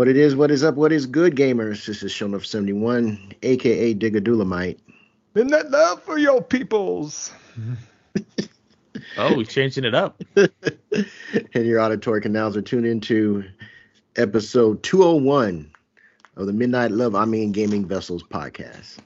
What it is, what is up, what is good, gamers? This is Shonuff 71, aka Digadulamite. Diggadulamite. Midnight love for your peoples. oh, we're changing it up. and your auditory canals are tuned into episode 201 of the Midnight Love I Mean Gaming Vessels podcast.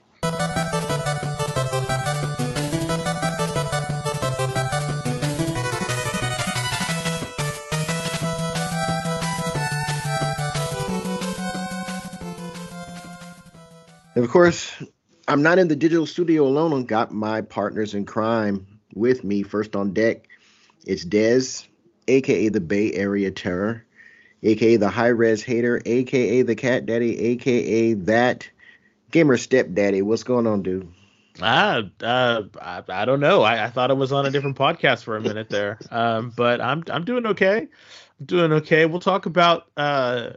Course, I'm not in the digital studio alone. I've got my partners in crime with me. First on deck, it's Dez, aka the Bay Area Terror, aka the High Res Hater, aka the Cat Daddy, aka that gamer stepdaddy. What's going on, dude? Ah, uh, I, I don't know. I, I, thought I was on a different podcast for a minute there. Um, but I'm I'm doing okay. I'm doing okay. We'll talk about uh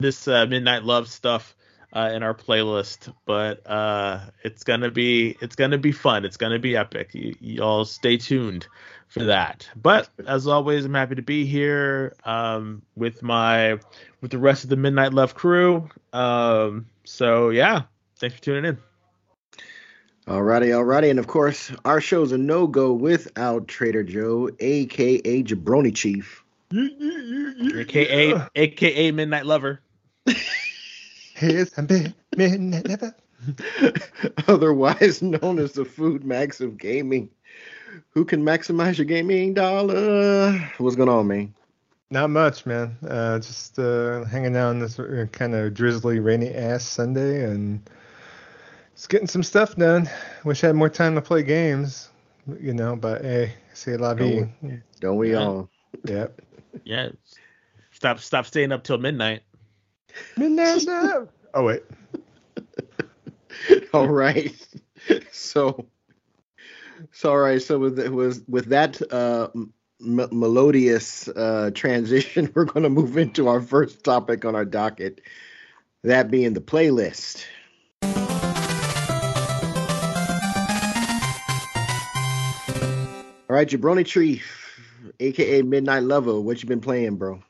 this uh, Midnight Love stuff uh, in our playlist, but uh, it's gonna be it's gonna be fun. It's gonna be epic. You, y'all stay tuned for that. But as always, I'm happy to be here um, with my with the rest of the Midnight Love crew. Um, so yeah, thanks for tuning in. Alrighty, alrighty, and of course, our show's a no go without Trader Joe, aka Jabroni Chief, aka aka Midnight Lover. Here's a midnight lover. Otherwise known as the food max of gaming. Who can maximize your gaming dollar? What's going on, man? Not much, man. Uh, just uh, hanging out on this uh, kind of drizzly, rainy ass Sunday and just getting some stuff done. Wish I had more time to play games, you know, but hey, c'est la vie. Don't we, don't we Yeah. all? Yep. Yeah, stop stop staying up till midnight. Midnight love. Oh, wait. all right. So, so all right. So with with with that uh, m- melodious uh, transition, we're going to move into our first topic on our docket. That being the playlist. All right, Jabroni Tree, aka Midnight Lover, what you been playing, bro?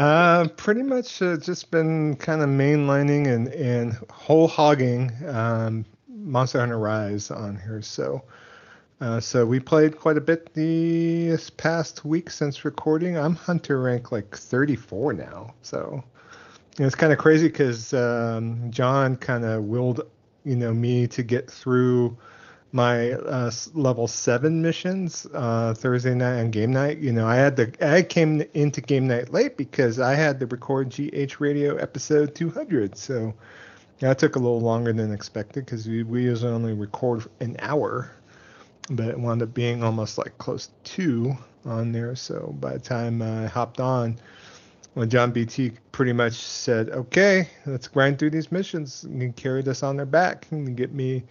Uh, pretty much uh, just been kind of mainlining and, and whole hogging um, Monster Hunter Rise on here. So, uh, so we played quite a bit this past week since recording. I'm Hunter rank like 34 now. So, it's kind of crazy because um, John kind of willed, you know, me to get through my uh, level seven missions uh, Thursday night and game night. You know, I had the I came into game night late because I had to record GH Radio episode 200. So that took a little longer than expected because we we usually only record an hour, but it wound up being almost like close to two on there. So by the time I hopped on. Well, John BT pretty much said, "Okay, let's grind through these missions." And carried us on their back and get me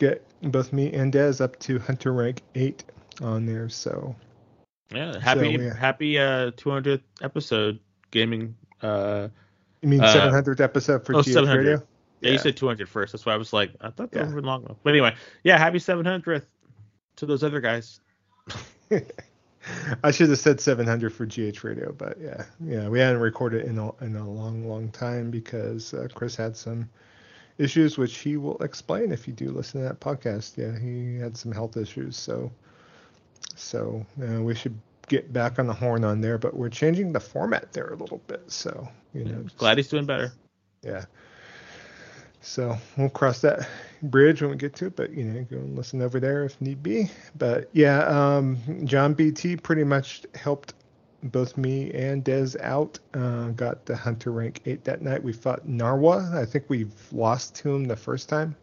get both me and Dez up to Hunter rank eight on there. So Yeah, happy yeah. happy uh 200th episode gaming. Uh, you mean Uh, 700th episode for oh, GH 700. Radio? yeah, you said 200 first. That's why I was like, I thought that Yeah. would have been long. But anyway, yeah, happy 700th to those other guys. I should have said 700 for GH Radio, but yeah, yeah, we hadn't recorded in a in a long, long time because uh, Chris had some issues, which he will explain if you do listen to that podcast. Yeah, he had some health issues, so so uh, we should get back on the horn on there, but we're changing the format there a little bit, so you know, just- Glad he's doing better. yeah. So we'll cross that bridge when we get to it, but you know, go and listen over there if need be. But yeah, um, John BT pretty much helped both me and Dez out. Uh, got the Hunter rank eight that night. We fought Narwa. I think we've lost to him the first time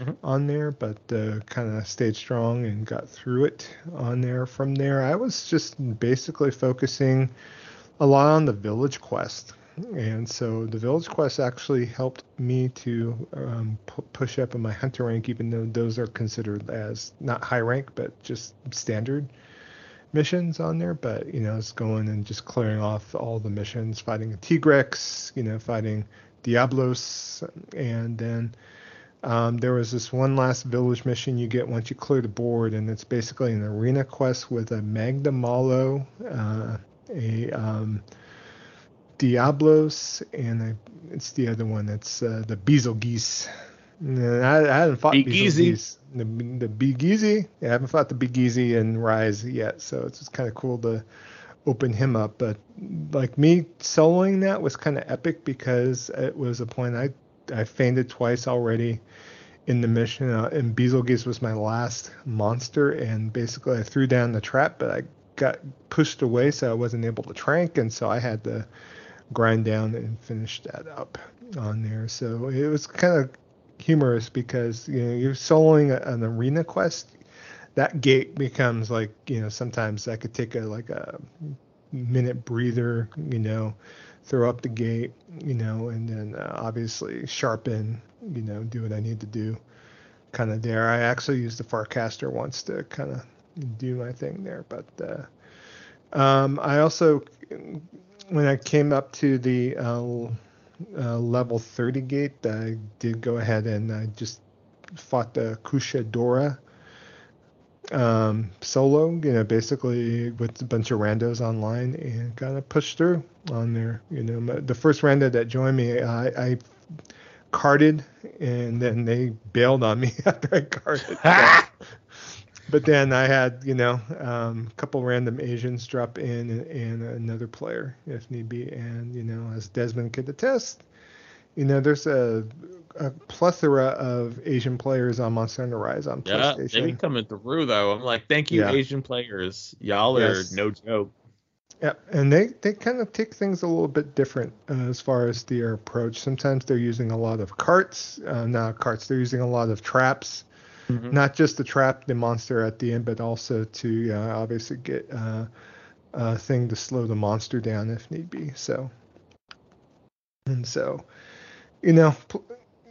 Mhm. on there, but uh, kind of stayed strong and got through it on there. From there, I was just basically focusing a lot on the village quest. And so the village quest actually helped me to um, pu- push up in my hunter rank, even though those are considered as not high rank, but just standard missions on there. But you know, it's going and just clearing off all the missions, fighting a Tigrex, you know, fighting Diablos, and then um, there was this one last village mission you get once you clear the board, and it's basically an arena quest with a Magnamalo, uh, a um, Diablos, and I, it's the other one. That's uh, the Bazelgeuse. And I, I haven't fought Bazelgeuse. The, the Bazelgeuse. Yeah, I haven't fought the Bazelgeuse in Rise yet, so it's just kind of cool to open him up. But like me soloing that was kind of epic because it was a point I I fainted twice already in the mission, uh, and Bazelgeuse was my last monster, and basically I threw down the trap, but I got pushed away, so I wasn't able to trank, and so I had to grind down and finish that up on there. So it was kind of humorous because you know you're soloing an arena quest. That gate becomes like you know sometimes I could take a like a minute breather, you know, throw up the gate, you know, and then uh, obviously sharpen, you know, do what I need to do, kind of there. I actually used the Farcaster once to kind of do my thing there, but uh, um, I also when I came up to the uh, uh, level 30 gate, I did go ahead and I just fought the Kushala Daora um, solo, you know, basically with a bunch of randos online and kind of pushed through on there. You know, the first rando that joined me, I, I carded and then they bailed on me after I carded. but then I had, you know, um, a couple random Asians drop in and, and, another player if need be. And, you know, as Desmond could attest, you know, there's a, a plethora of Asian players on Monster Hunter Rise on yeah, PlayStation. Yeah, they be coming through though. I'm like, thank you, yeah. Asian players. Y'all are yes. no joke. Yeah, and they, they kind of take things a little bit different uh, as far as their approach. Sometimes they're using a lot of carts, uh, not carts. They're using a lot of traps, mm-hmm. not just to trap the monster at the end, but also to uh, obviously get uh, a thing to slow the monster down if need be. So, and so, you know,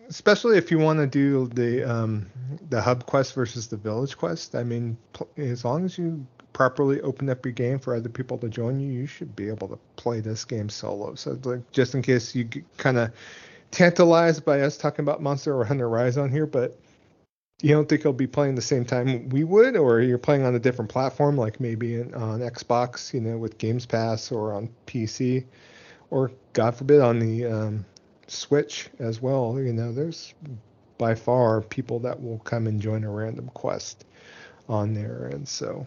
especially if you want to do the um, the hub quest versus the village quest. I mean, as long as you properly open up your game for other people to join you, you should be able to play this game solo. So, like, just in case you kind of tantalized by us talking about Monster Hunter Rise on here, but you don't think you'll be playing the same time we would, or you're playing on a different platform, like maybe on Xbox, you know, with Games Pass, or on PC, or God forbid on the um, Switch as well. You know, there's by far people that will come and join a random quest on there, and so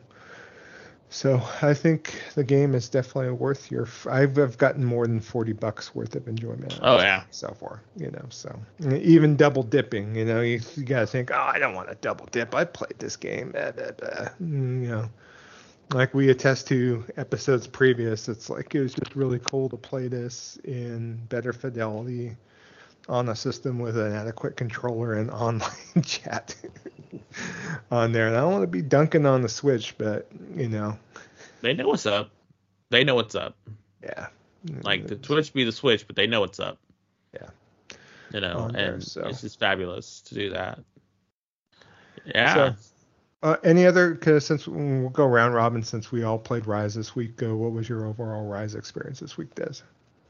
so I think the game is definitely worth your. I've, I've gotten more than forty bucks worth of enjoyment. Oh yeah. So far, you know. So even double dipping, you know, you, you gotta think, oh, I don't want to double dip. I played this game. Blah, blah, blah. Mm, you know, like we attest to episodes previous. It's like it was just really cool to play this in better fidelity on a system with an adequate controller and online chat on there. And I don't want to be dunking on the Switch, but you know, they know what's up. They know what's up. Yeah. Like the Twitch be the Switch, but they know what's up. Yeah. You know, on and there, so. it's just fabulous to do that. Yeah. So, uh, any other? Cause since we'll go round robin, since we all played Rise this week, uh, what was your overall Rise experience this week, Des?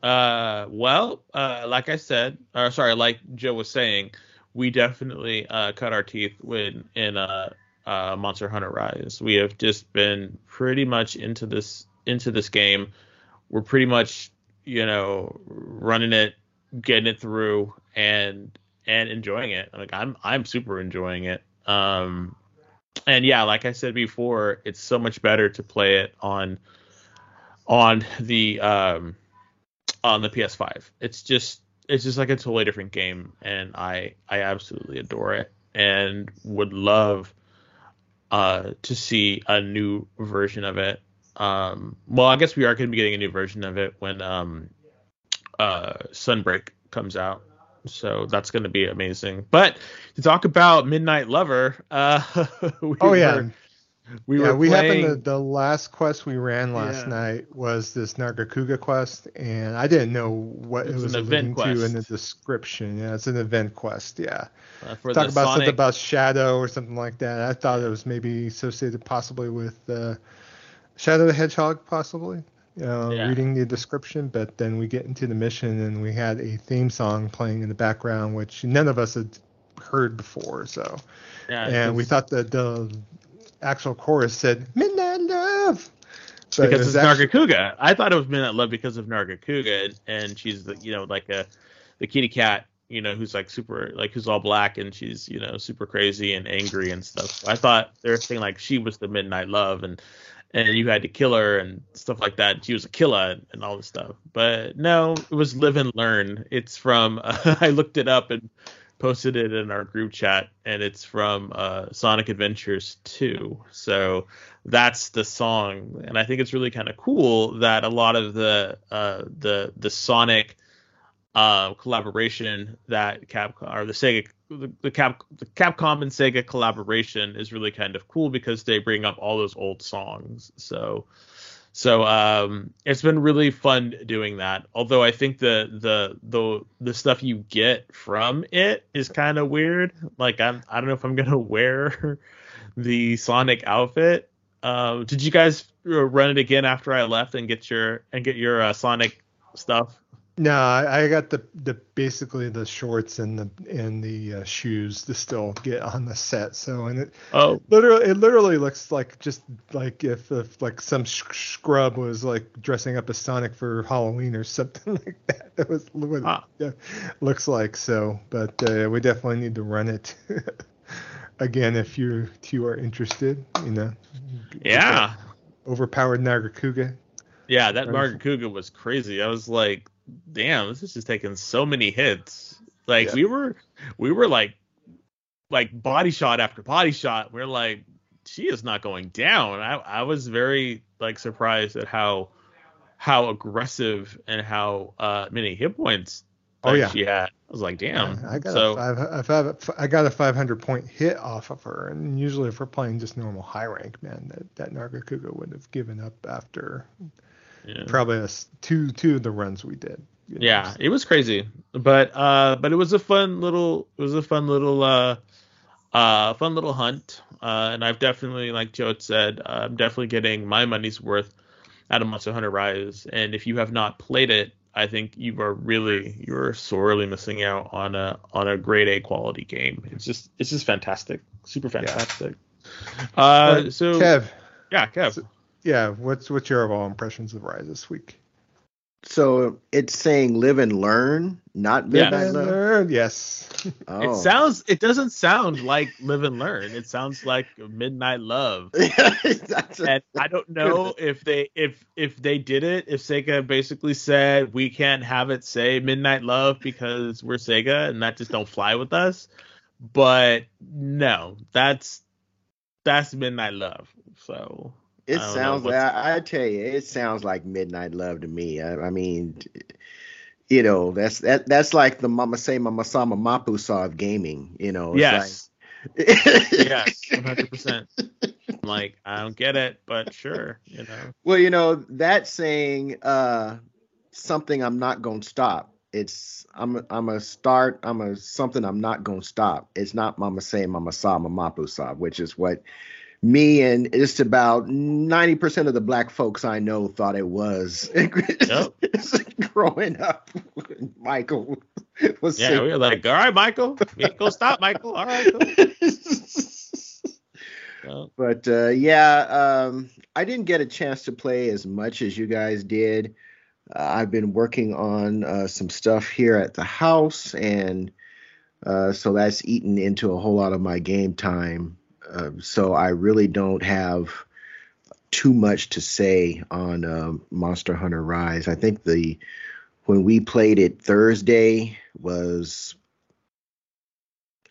Uh, well, uh, like I said, or sorry, like Joe was saying, we definitely uh, cut our teeth when in uh, uh, Monster Hunter Rise. We have just been pretty much into this into this game. We're pretty much, you know, running it, getting it through, and and enjoying it. Like I'm I'm super enjoying it. Um, and yeah, like I said before, it's so much better to play it on on the um on the PS5. It's just it's just like a totally different game, and I I absolutely adore it, and would love uh to see a new version of it. Um, well, I guess we are going to be getting a new version of it when um uh Sunbreak comes out. So that's going to be amazing. But to talk about Midnight Lover, uh, oh yeah, were, we yeah, were we playing... happened to, the last quest we ran last yeah. night was this Nargacuga quest, and I didn't know what it's it was alluding to in the description. Yeah, it's an event quest. Yeah, uh, talk about Sonic... something about Shadow or something like that. I thought it was maybe associated possibly with uh, Shadow the Hedgehog, possibly. Uh, yeah. Reading the description, but then we get into the mission and we had a theme song playing in the background, which none of us had heard before. So, yeah, and we thought that the actual chorus said "Midnight Love," So because it's that- Nargacuga. I thought it was Midnight Love because of Nargacuga, and, and she's the you know like a the kitty cat, you know, who's like super like who's all black and she's you know super crazy and angry and stuff. So I thought they're saying like she was the Midnight Love and and you had to kill her and stuff like that. She was a killer and all this stuff. But no, it was Live and Learn. It's from I looked it up and posted it in our group chat, and it's from uh, Sonic Adventures 2. So that's the song, and I think it's really kind of cool that a lot of the uh, the the Sonic uh, collaboration that Capcom or the Sega the, the Cap the Capcom and Sega collaboration is really kind of cool because they bring up all those old songs. So so um, it's been really fun doing that. Although I think the the the the stuff you get from it is kind of weird. Like I'm I don't know if I'm gonna wear the Sonic outfit. Uh, did you guys run it again after I left and get your and get your uh, Sonic stuff? No, I, got the the basically the shorts and the and the uh, shoes to still get on the set. So and it Oh, literally it literally looks like just like if, if like some sh- scrub was like dressing up as Sonic for Halloween or something like that. That was what Ah. it yeah, looks like. So, but uh, we definitely need to run it again if you two are interested. You know. yeah. Overpowered Nargacuga. Yeah, that. Nargacuga was crazy. I was like, damn, this is just taking so many hits. Like Yeah. we were we were like like body shot after body shot. We're like, she is not going down. I I was very like surprised at how how aggressive and how uh many hit points Oh, that yeah. she had. I was like, damn. I got so a five, I five, I got a 500 point hit off of her, and usually if we're playing just normal high rank, man, that that Nargacuga would have given up after yeah. probably a s two two of the runs we did. you know, yeah so- it was crazy. But uh but it was a fun little it was a fun little uh uh fun little hunt. Uh and i've definitely like joe said uh, i'm definitely getting my money's worth out of monster hunter rise. And if you have not played it i think you are really you're sorely missing out on a on a grade a quality game. It's just it's just fantastic. Super fantastic. Uh so Kev, yeah kev. so- yeah, what's what's your overall impressions of Rise this week? So it's saying live and learn, not Yeah. midnight love. Learn, yes. Oh. It sounds. It doesn't sound like live and learn. It sounds like midnight love. That's a- And I don't know if they if if they did it. If Sega basically said we can't have it say midnight love because we're Sega and that just don't fly with us. But no, that's that's midnight love. So It sounds like I, I tell you, it sounds like midnight love to me. I, I mean, you know, that's that that's like the Mama Say Mama Sama Mapu saw of gaming. You know, yes, like, yes, one hundred percent. Like I don't get it, but sure, you know. Well, you know, that saying uh something I'm not gonna stop. It's I'm a, I'm a start. I'm a something I'm not gonna stop. It's not Mama say Mama Sa Mama Mapu Sa, which is what me and just about ninety percent of the black folks I know thought it was growing up. Michael was Yeah, we were like, all right, Michael, go stop, Michael. All right, cool. But uh, yeah, um, I didn't get a chance to play as much as you guys did. Uh, I've been working on uh, some stuff here at the house, and uh, so that's eaten into a whole lot of my game time. Uh, so I really don't have too much to say on uh, Monster Hunter Rise. I think the when we played it Thursday was,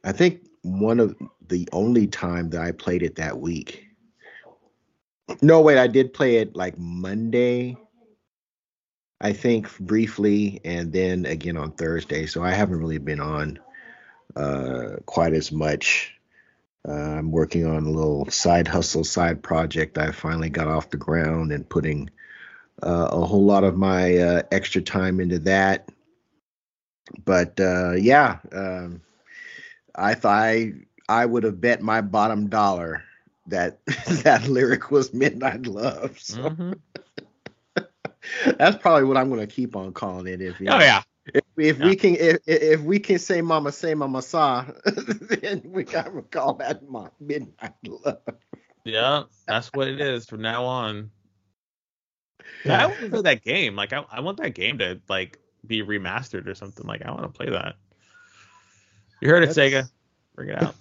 I think one of the only time that I played it that week. No, wait, I did play it like Monday, I think briefly, and then again on Thursday. So I haven't really been on uh, quite as much. Uh, I'm working on a little side hustle, side project. I finally got off the ground and putting uh, a whole lot of my uh, extra time into that. But uh, yeah, um, I thought I I would have bet my bottom dollar that that lyric was Midnight Love. So mhm. that's probably what I'm going to keep on calling it. If you Oh yeah, if, if Yeah. we can if if we can say Mama say Mama saw, then we got to call that Ma- Midnight Love. yeah, that's what it is from now on. Yeah. I want to play that game. Like I, I want that game to like be remastered or something. Like I want to play that. You heard it, That's... Sega. Bring it out.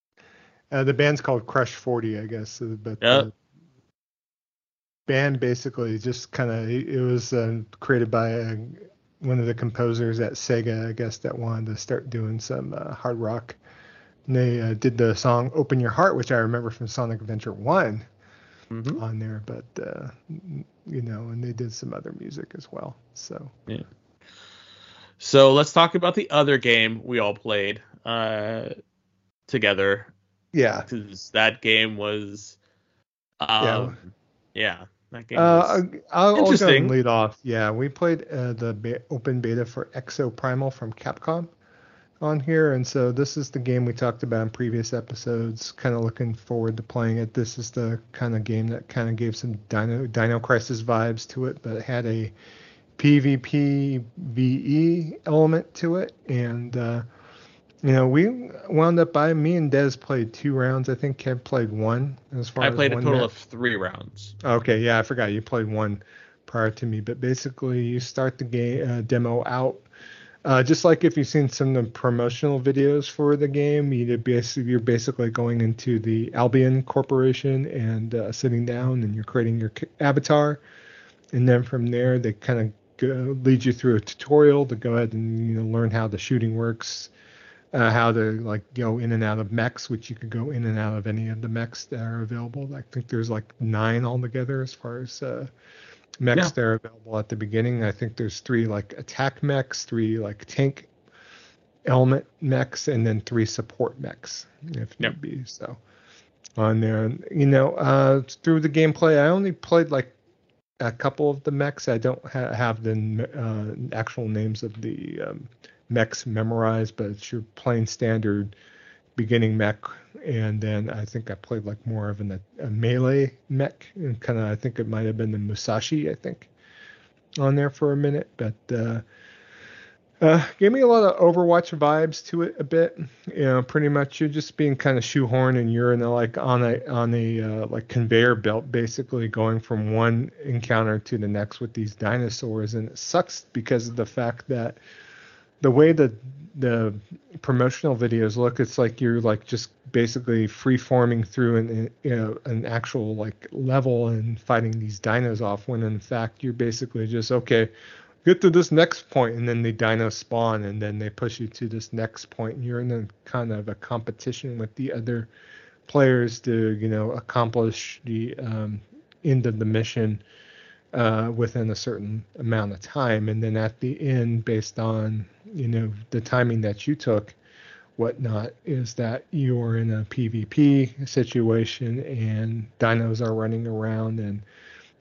uh, the band's called Crush Forty, I guess. Uh, but yep. the band basically just kind of it was uh, created by a, one of the composers at Sega, I guess, that wanted to start doing some uh, hard rock. And they uh, did the song "Open Your Heart," which I remember from Sonic Adventure One mm-hmm. on there, but uh, you know, and they did some other music as well. So yeah. So let's talk about the other game we all played uh, together. Yeah, because that game was, um, yeah. yeah. That game uh, I'll, interesting. I'll lead off. Yeah, we played uh, the be- open beta for Exoprimal from Capcom on here, and so this is the game we talked about in previous episodes. Kind of looking forward to playing it. This is the kind of game that kind of gave some Dino Dino Crisis vibes to it, but it had a PvP VE element to it, and uh, you know we wound up by me and Dez played two rounds. I think Kev played one. As far I played a total of three rounds. Okay, yeah, I forgot you played one prior to me, but basically you start the game uh, demo out uh, just like if you've seen some of the promotional videos for the game, you basically, you're basically going into the Albion Corporation and uh, sitting down and you're creating your avatar. And then from there, they kind of lead you through a tutorial to go ahead and you know learn how the shooting works, uh, how to like go in and out of mechs, which you could go in and out of any of the mechs that are available. I think there's like nine altogether as far as uh, mechs yeah. that are available at the beginning. I think there's three like attack mechs, three like tank element mechs, and then three support mechs if yep. need be. So on there, you know, uh, through the gameplay, I only played like a couple of the mechs. I don't ha- have the uh, actual names of the um, mechs memorized, but it's your plain standard beginning mech, and then I think I played like more of an, a melee mech, and kind of I think it might have been the Musashi, I think, on there for a minute, but uh, uh, gave me a lot of Overwatch vibes to it a bit. You know, pretty much you're just being kind of shoehorned, and you're in a, like on a on a uh, like conveyor belt, basically going from one encounter to the next with these dinosaurs, and it sucks because of the fact that the way that the promotional videos look, it's like you're like just basically free forming through an you know, an actual like level and fighting these dinos off. When in fact you're basically just okay, get to this next point, and then the dinos spawn, and then they push you to this next point, and you're in a kind of a competition with the other players to you know accomplish the um, end of the mission uh, within a certain amount of time, and then at the end, based on you know the timing that you took, whatnot, is that you're in a PvP situation and dinos are running around, and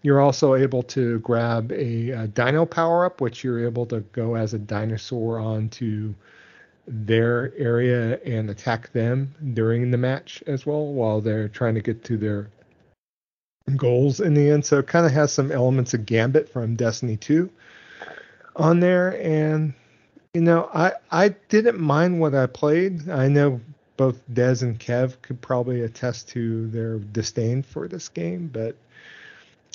you're also able to grab a, a dino power up, which you're able to go as a dinosaur onto their area and attack them during the match as well while they're trying to get to their goals in the end. So it kind of has some elements of Gambit from Destiny 2 on there. And, you know, I, I didn't mind what I played. I know both Dez and Kev could probably attest to their disdain for this game, but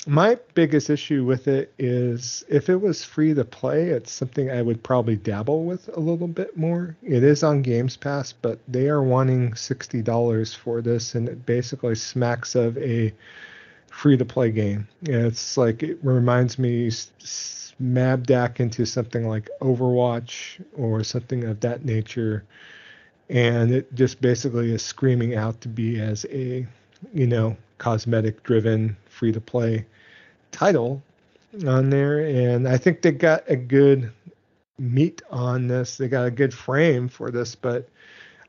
my biggest issue with it is if it was free to play, it's something I would probably dabble with a little bit more. It is on Games Pass, but they are wanting $60 for this, and it basically smacks of a free to play game. It's like it reminds me Mabdac into something like Overwatch or something of that nature, and it just basically is screaming out to be as a you know cosmetic driven free to play title on there. And i think they got a good meat on this. They got a good frame for this but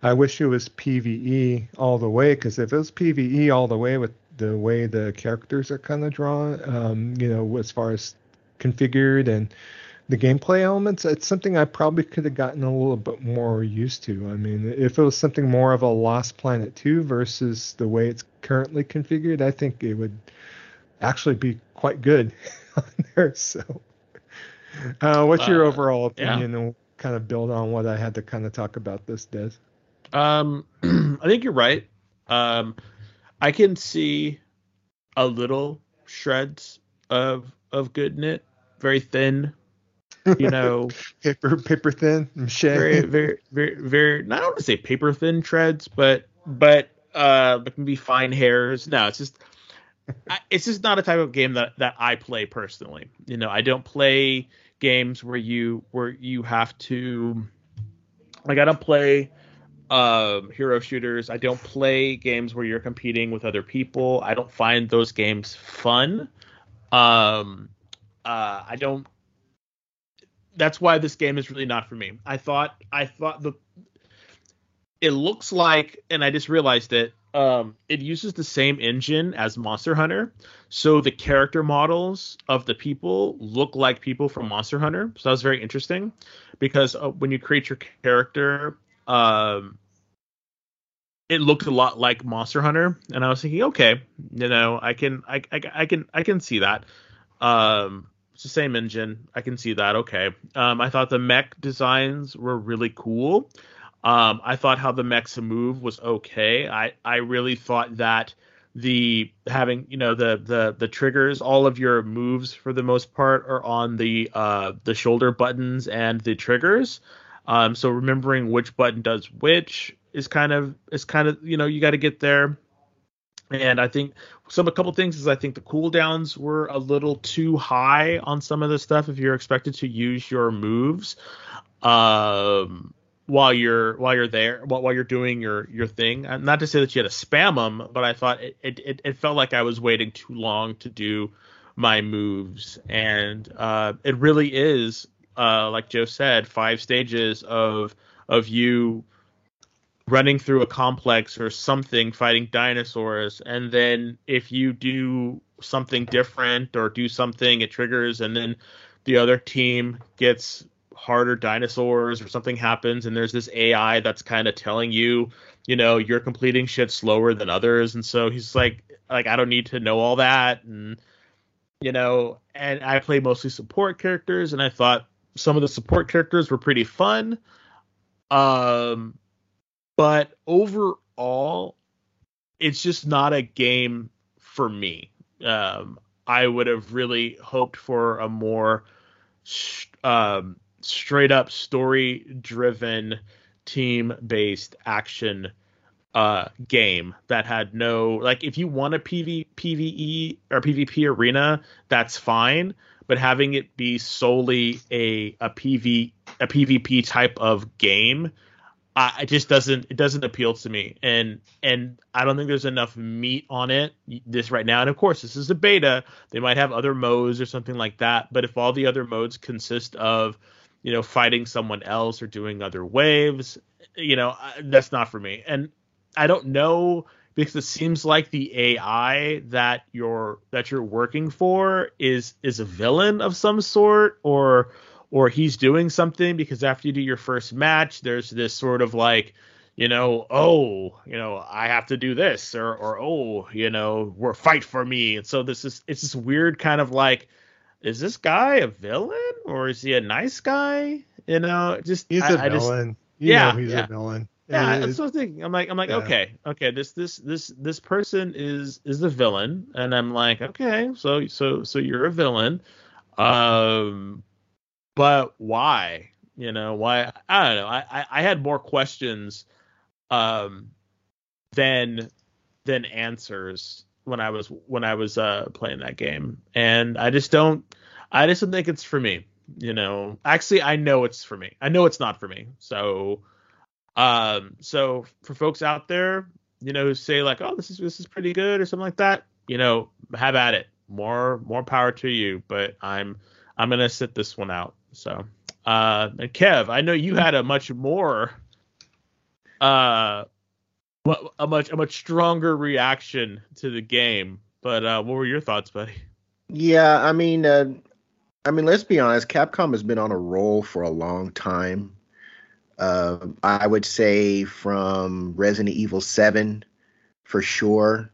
i wish it was pve all the way because if it was pve all the way with the way the characters are kind of drawn, um, you know, as far as configured and the gameplay elements, it's something I probably could have gotten a little bit more used to. I mean, if it was something more of a Lost Planet 2 versus the way it's currently configured, I think it would actually be quite good on there. So, uh, what's your uh, overall opinion yeah. and kind of build on what I had to kind of talk about this, Des? Um, I think you're right. Um, I can see a little shreds of of good in it, very thin. You know, paper paper thin, mache. very very very very. Don't want to say paper thin treads, but but uh, it can be fine hairs. No, it's just it's just not a type of game that that I play personally. You know, I don't play games where you where you have to like I don't play um, hero shooters. I don't play games where you're competing with other people. I don't find those games fun. Um, uh, I don't. That's why this game is really not for me. I thought I thought the. It looks like, and I just realized it. Um, it uses the same engine as Monster Hunter, so the character models of the people look like people from Monster Hunter. So that was very interesting, because uh, when you create your character, um, it looked a lot like Monster Hunter, and I was thinking, okay, you know, I can, I, I, I can, I can see that. Um, it's the same engine. I can see that. Okay. Um, I thought the mech designs were really cool. Um, I thought how the mechs move was okay. I, I really thought that the having you know the the the triggers all of your moves for the most part are on the uh the shoulder buttons and the triggers um so remembering which button does which is kind of is kind of you know you got to get there. And i think some a couple things is i think the cooldowns were a little too high on some of the stuff if you're expected to use your moves um while you're while you're there while, while you're doing your your thing. Not to say that you had to spam them but i thought it it, it felt like i was waiting too long to do my moves. And uh it really is uh like joe said five stages of of you running through a complex or something fighting dinosaurs. And then if you do something different or do something it triggers and then the other team gets harder dinosaurs or something happens and there's this AI that's kind of telling you, you know, you're completing shit slower than others. And so he's like like I don't need to know all that. And you know, and I play mostly support characters and I thought some of the support characters were pretty fun. Um but overall it's just not a game for me. Um I would have really hoped for a more um straight up story driven team based action uh game that had no like if you want a PV, PVE or PvP arena that's fine but having it be solely a a PV a PvP type of game uh, it just doesn't it doesn't appeal to me and and I don't think there's enough meat on it this right now and of course this is a beta they might have other modes or something like that but if all the other modes consist of you know, fighting someone else or doing other waves. You know, that's not for me. And I don't know because it seems like the AI that you're that you're working for is is a villain of some sort or or he's doing something because after you do your first match there's this sort of like you know oh you know i have to do this or or oh you know we're fight for me and so this is it's this weird kind of like is this guy a villain or is he a nice guy? You know, just he's I, a villain. Just, you yeah, he's yeah. a villain. Yeah, that's what I'm thinking. I'm like, I'm like, yeah. okay, okay. This, this, this, this person is is the villain, and I'm like, okay, so, so, so you're a villain, um, but why? You know, why? I don't know. I, I, I had more questions, um, than than answers when I was when I was uh playing that game, and I just don't I just don't think it's for me. You know, actually, I know it's for me. I know it's not for me. So, um, so for folks out there, you know, who say like, oh, this is this is pretty good or something like that, you know, have at it. More more power to you. But I'm I'm gonna sit this one out. So, uh, and Kev, I know you had a much more uh a much a much stronger reaction to the game. But uh, what were your thoughts, buddy? Yeah, I mean, uh, I mean, let's be honest. Capcom has been on a roll for a long time. Uh, I would say from Resident Evil Seven, for sure.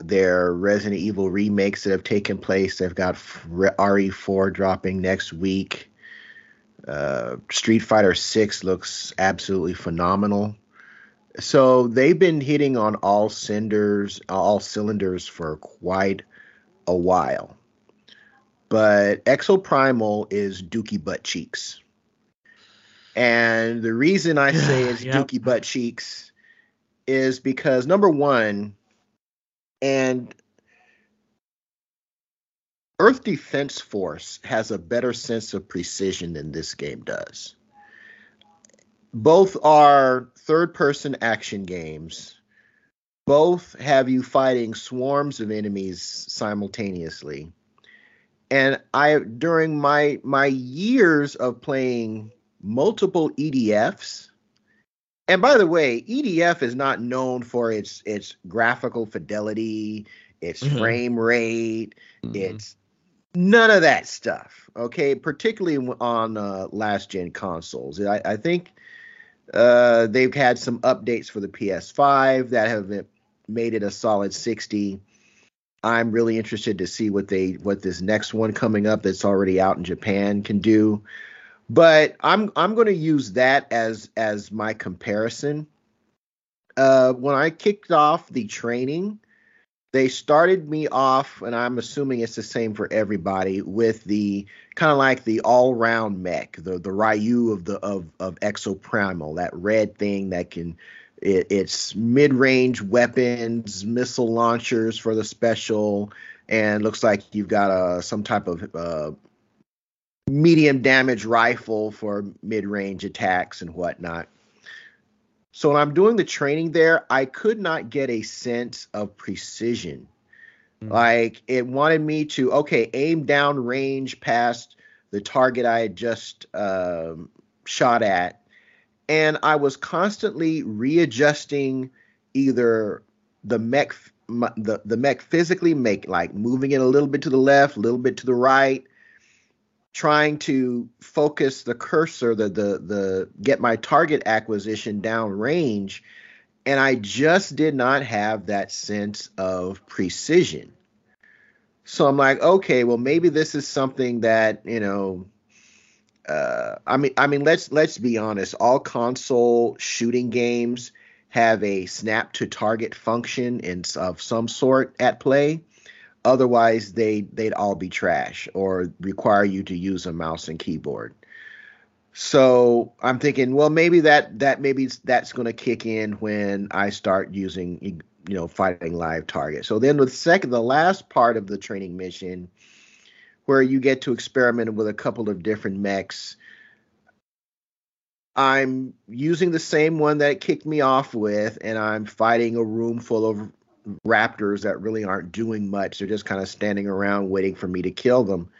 Their Resident Evil remakes that have taken place. They've got RE4 dropping next week. Uh, Street Fighter Six looks absolutely phenomenal. So they've been hitting on all cylinders, all cylinders for quite a while. but Exoprimal is Dookie butt cheeks. And the reason I say it's yep. Dookie butt cheeks is because number one, and Earth Defense Force has a better sense of precision than this game does. Both are third person action games. Both have you fighting swarms of enemies simultaneously. And I during my my years of playing multiple EDFs, and by the way, EDF is not known for its its graphical fidelity, its mm-hmm. frame rate, mm-hmm. its none of that stuff. Okay, particularly on uh, last gen consoles. I, I think uh, they've had some updates for the PS5 that have made it a solid 60. I'm really interested to see what they what this next one coming up that's already out in Japan can do. But I'm I'm going to use that as as my comparison. Uh, when I kicked off the training, they started me off, and I'm assuming it's the same for everybody, with the kind of like the all-round mech, the the Ryu of the of of Exoprimal, that red thing that can it, it's mid-range weapons, missile launchers for the special, and looks like you've got a some type of uh, medium damage rifle for mid-range attacks and whatnot. So when I'm doing the training there, I could not get a sense of precision. Mm-hmm. Like it wanted me to okay, aim down range past the target I had just um, shot at, and I was constantly readjusting either the mech the the mech physically make like moving it a little bit to the left, a little bit to the right, trying to focus the cursor, the the the get my target acquisition down range, and I just did not have that sense of precision. So I'm like, okay, well maybe this is something that you know. Uh, I mean, I mean, let's let's be honest. All console shooting games have a snap to target function in of some sort at play. Otherwise, they they'd all be trash or require you to use a mouse and keyboard. So I'm thinking, well, maybe that that maybe that's going to kick in when I start using you know fighting live targets. So then the second, the last part of the training mission, where you get to experiment with a couple of different mechs. I'm using the same one that kicked me off with, and I'm fighting a room full of raptors that really aren't doing much. They're just kind of standing around waiting for me to kill them.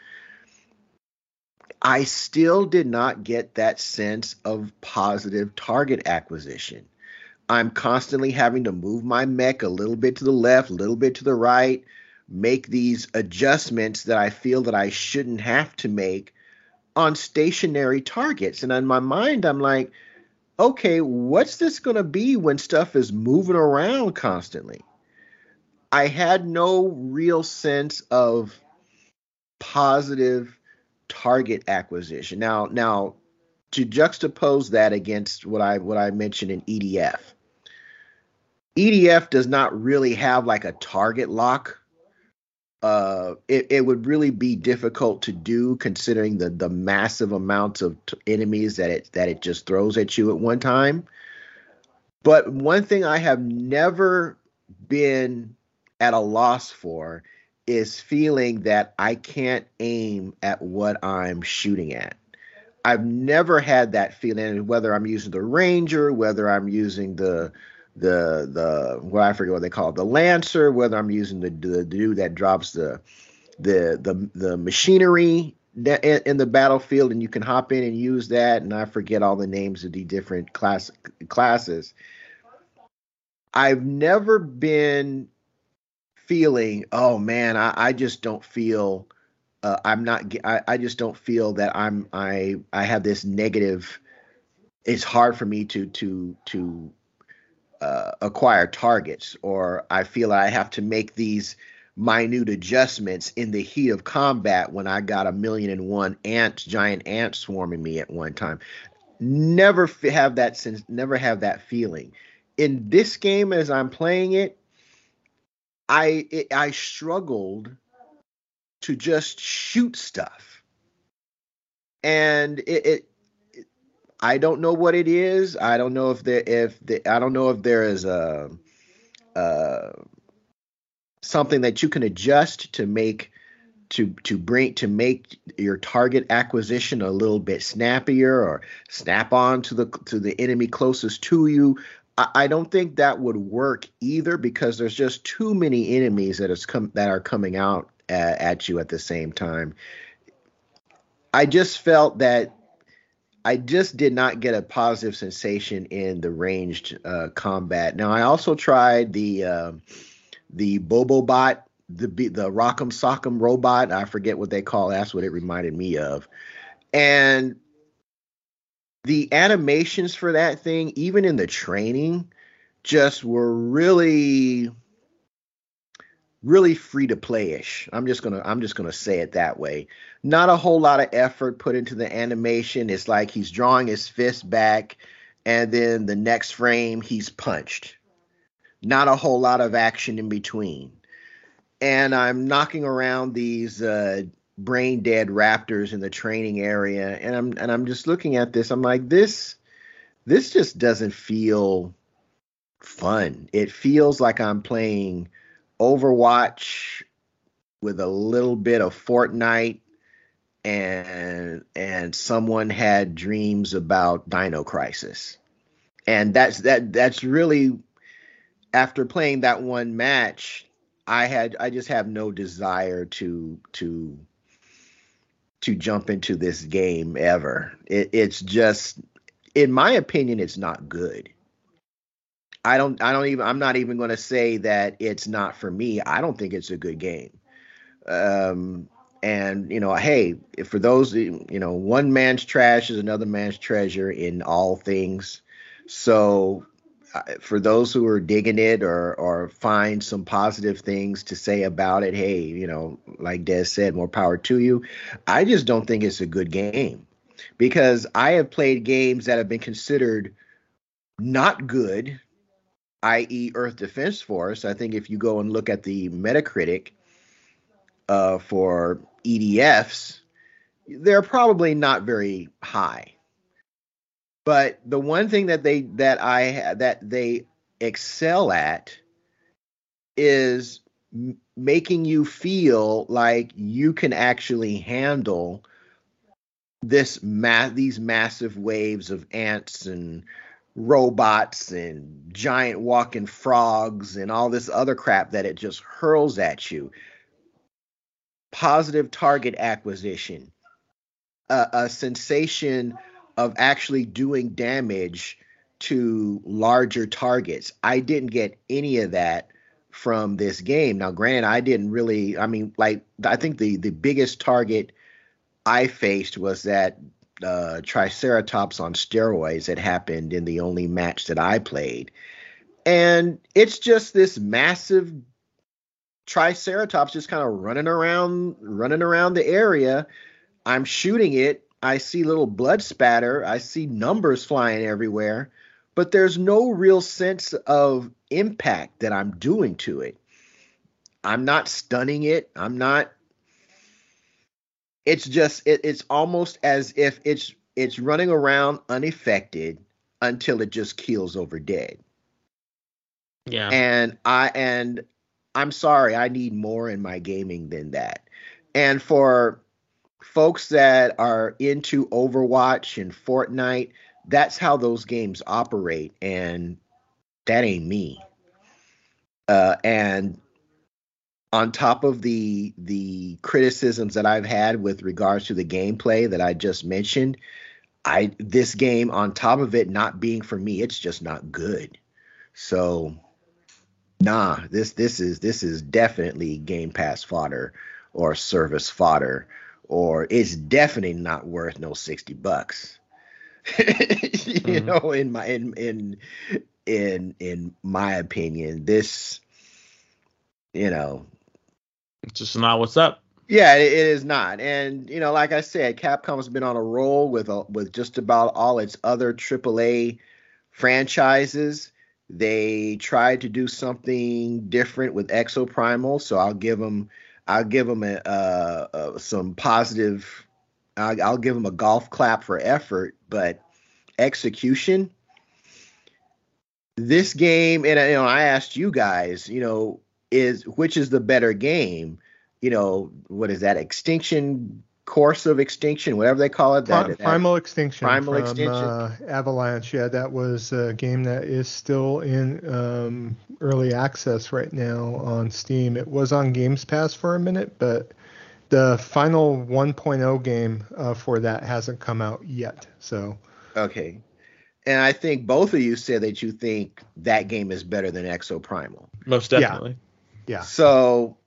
I still did not get that sense of positive target acquisition. I'm constantly having to move my mech a little bit to the left, a little bit to the right, make these adjustments that I feel that I shouldn't have to make on stationary targets. And in my mind, I'm like, okay, what's this going to be when stuff is moving around constantly? I had no real sense of positive target acquisition. Now, now to juxtapose that against what I what I mentioned in EDF. EDF does not really have like a target lock. Uh, it, it would really be difficult to do considering the the massive amounts of t- enemies that it that it just throws at you at one time. But one thing I have never been at a loss for is feeling that I can't aim at what I'm shooting at. I've never had that feeling, whether I'm using the Ranger, whether I'm using the the the what I forget what they call it, the Lancer, whether I'm using the the dude that drops the the the the machinery in the battlefield, and you can hop in and use that. And I forget all the names of the different class classes. I've never been feeling, oh man, I, I just don't feel uh, I'm not I, I just don't feel that I'm I I have this negative it's hard for me to to to uh, acquire targets or I feel I have to make these minute adjustments in the heat of combat when I got a million and one ants giant ants swarming me at one time. Never have that sense never have that feeling. In this game as I'm playing it I it, I struggled to just shoot stuff. And it, it I don't know what it is. I don't know if there if the, I don't know if there is a uh, something that you can adjust to make to to bring to make your target acquisition a little bit snappier or snap on to the to the enemy closest to you. I, don't think that would work either because there's just too many enemies that is come that are coming out at, at you at the same time. I just felt that I just did not get a positive sensation in the ranged uh, combat. Now I also tried the uh, the Bobobot, the the Rock'em Sock'em robot. I forget what they call. That's what it reminded me of. And the animations for that thing, even in the training, just were really really free to play-ish. I'm just gonna I'm just gonna say it that way. Not a whole lot of effort put into the animation. It's like he's drawing his fist back, and then the next frame he's punched. Not a whole lot of action in between. And I'm knocking around these uh, brain dead raptors in the training area, and I'm and I'm just looking at this. I'm like, this this just doesn't feel fun. It feels like I'm playing Overwatch with a little bit of Fortnite and and someone had dreams about Dino Crisis. And that's that that's really after playing that one match, I had I just have no desire to to to jump into this game ever. It, it's just in my opinion it's not good. I don't I don't even I'm not even going to say that it's not for me. I don't think it's a good game. Um and you know, hey, for those you know, one man's trash is another man's treasure in all things. So for those who are digging it or or find some positive things to say about it, hey, you know, like Des said, more power to you. I just don't think it's a good game because I have played games that have been considered not good i.e., Earth Defense Force. I think if you go and look at the Metacritic uh, for EDFs, they're probably not very high. But the one thing that they that I that they excel at is m- making you feel like you can actually handle this ma- these massive waves of ants and robots and giant walking frogs and all this other crap that it just hurls at you. Positive target acquisition, a, a sensation of actually doing damage to larger targets. I didn't get any of that from this game. Now, granted, I didn't really. I mean, like I think the the biggest target I faced was that uh, Triceratops on steroids that happened in the only match that I played. And it's just this massive Triceratops just kind of running around, running around the area. I'm shooting it. I see little blood spatter. I see numbers flying everywhere, but there's no real sense of impact that I'm doing to it. I'm not stunning it. I'm not it's just it, it's almost as if it's it's running around unaffected until it just keels over dead. Yeah. And I and I'm sorry, I need more in my gaming than that. And for folks that are into Overwatch and Fortnite, that's how those games operate and that ain't me. Uh, and on top of the the criticisms that I've had with regards to the gameplay that I just mentioned, I this game on top of it not being for me, it's just not good. So nah, this this is this is definitely Game Pass fodder or service fodder or it's definitely not worth no 60 bucks. you mm-hmm. know, in my in in in in my opinion, this you know, it's just not what's up. Yeah, it, it is not. And you know, like I said, Capcom's been on a roll with a, with just about all its other AAA franchises. They tried to do something different with Exoprimal, so I'll give them I'll give them a, uh, uh, some positive. I'll, I'll give them a golf clap for effort, but execution. This game, and you know, I asked you guys, you know, is which is the better game? You know, what is that? Extinction course of extinction, whatever they call it. That, Primal Extinction. Primal from, Extinction. Uh, Avalanche. Yeah, that was a game that is still in um, early access right now on Steam. It was on Games Pass for a minute, but the final 1.0 game uh, for that hasn't come out yet. So. Okay. And I think both of you said that you think that game is better than Exoprimal. Most definitely. Yeah. yeah. So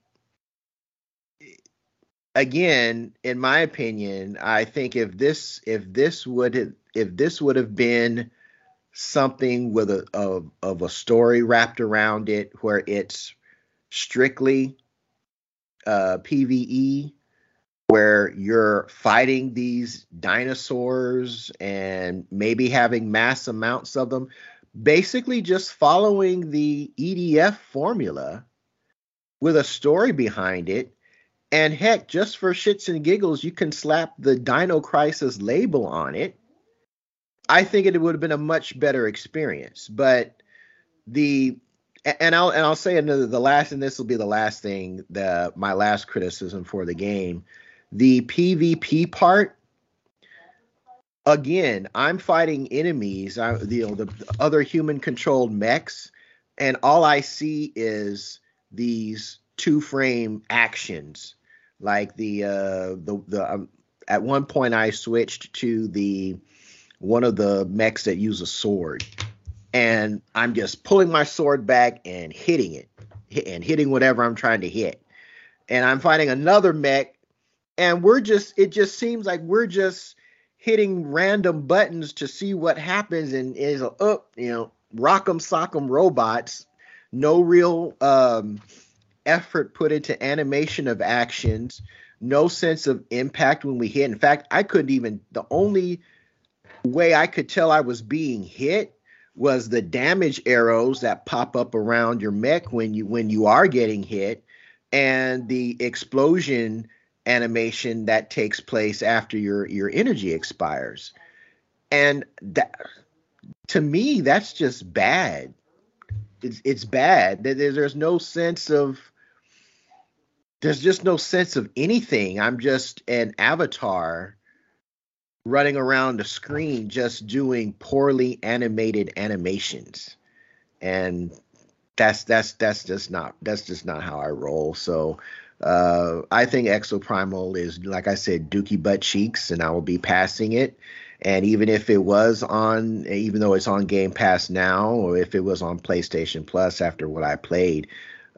again, in my opinion, I think if this if this would have, if this would have been something with a of, of a story wrapped around it where it's strictly uh, PVE, where you're fighting these dinosaurs and maybe having mass amounts of them, basically just following the EDF formula with a story behind it and heck, just for shits and giggles, you can slap the Dino Crisis label on it. I think it would have been a much better experience. But the and I'll and I'll say another the last and this will be the last thing the my last criticism for the game. The PvP part again, I'm fighting enemies, I, you know, the other human controlled mechs, and all I see is these two frame actions. Like the uh the the um, at one point I switched to the one of the mechs that use a sword. And I'm just pulling my sword back and hitting it and hitting whatever I'm trying to hit. And I'm fighting another mech and we're just it just seems like we're just hitting random buttons to see what happens and is up, oh, you know, rock'em sock'em robots, no real um effort put into animation of actions, no sense of impact when we hit. In fact, I couldn't even, the only way I could tell I was being hit was the damage arrows that pop up around your mech when you when you are getting hit and the explosion animation that takes place after your your energy expires. And that to me that's just bad. It's it's bad. There's no sense of there's just no sense of anything. I'm just an avatar running around the screen just doing poorly animated animations. And that's that's that's just not that's just not how I roll. So uh, I think Exoprimal is like I said, Dookie butt cheeks, and I will be passing it. And even if it was on, even though it's on Game Pass now, or if it was on PlayStation Plus after what I played,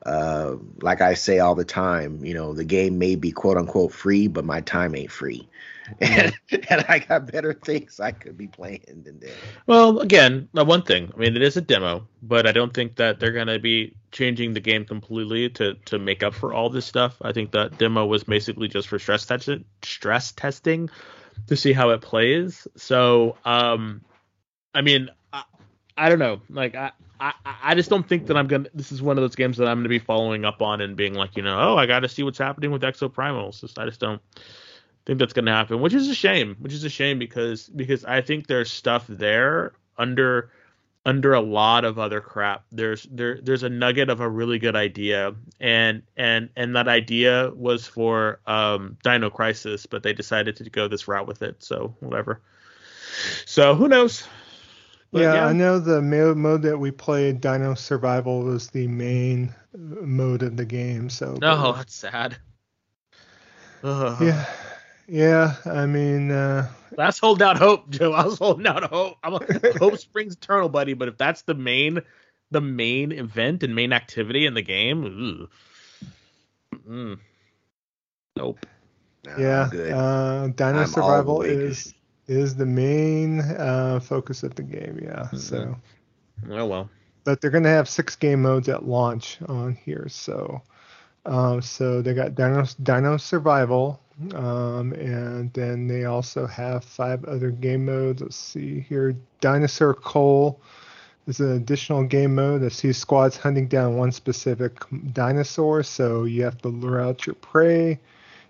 uh, like I say all the time, you know, the game may be quote unquote free, but my time ain't free. And, and I got better things I could be playing than that. Well, again, one thing. I mean, it is a demo, but I don't think that they're going to be changing the game completely to to make up for all this stuff. I think that demo was basically just for stress test stress testing to see how it plays. So, um, I mean, I, I don't know. Like, I I, I just don't think that I'm gonna. This is one of those games that I'm gonna be following up on and being like, you know, oh, I got to see what's happening with Exoprimals. Just, I just don't think that's gonna happen, which is a shame. Which is a shame because because I think there's stuff there under under a lot of other crap. There's there there's a nugget of a really good idea, and and and that idea was for um, Dino Crisis, but they decided to go this route with it. So whatever. So who knows? Yeah, yeah, I know the mode that we played, Dino Survival, was the main mode of the game. So. Oh, that's sad. Ugh. Yeah, yeah. I mean, uh, that's holding out hope, Joe. I was holding out hope. I'm a, hope springs eternal, buddy. But if that's the main, the main event and main activity in the game, mm, nope. yeah, uh, Dino I'm Survival is is the main uh, focus of the game. Yeah. Mm-hmm. So. Oh well. But they're gonna have six game modes at launch on here. So. Um, so they got Dino, Dino Survival, um, and then they also have five other game modes. Let's see here: Dinosaur Coal, There's an additional game mode that sees squads hunting down one specific dinosaur, so you have to lure out your prey.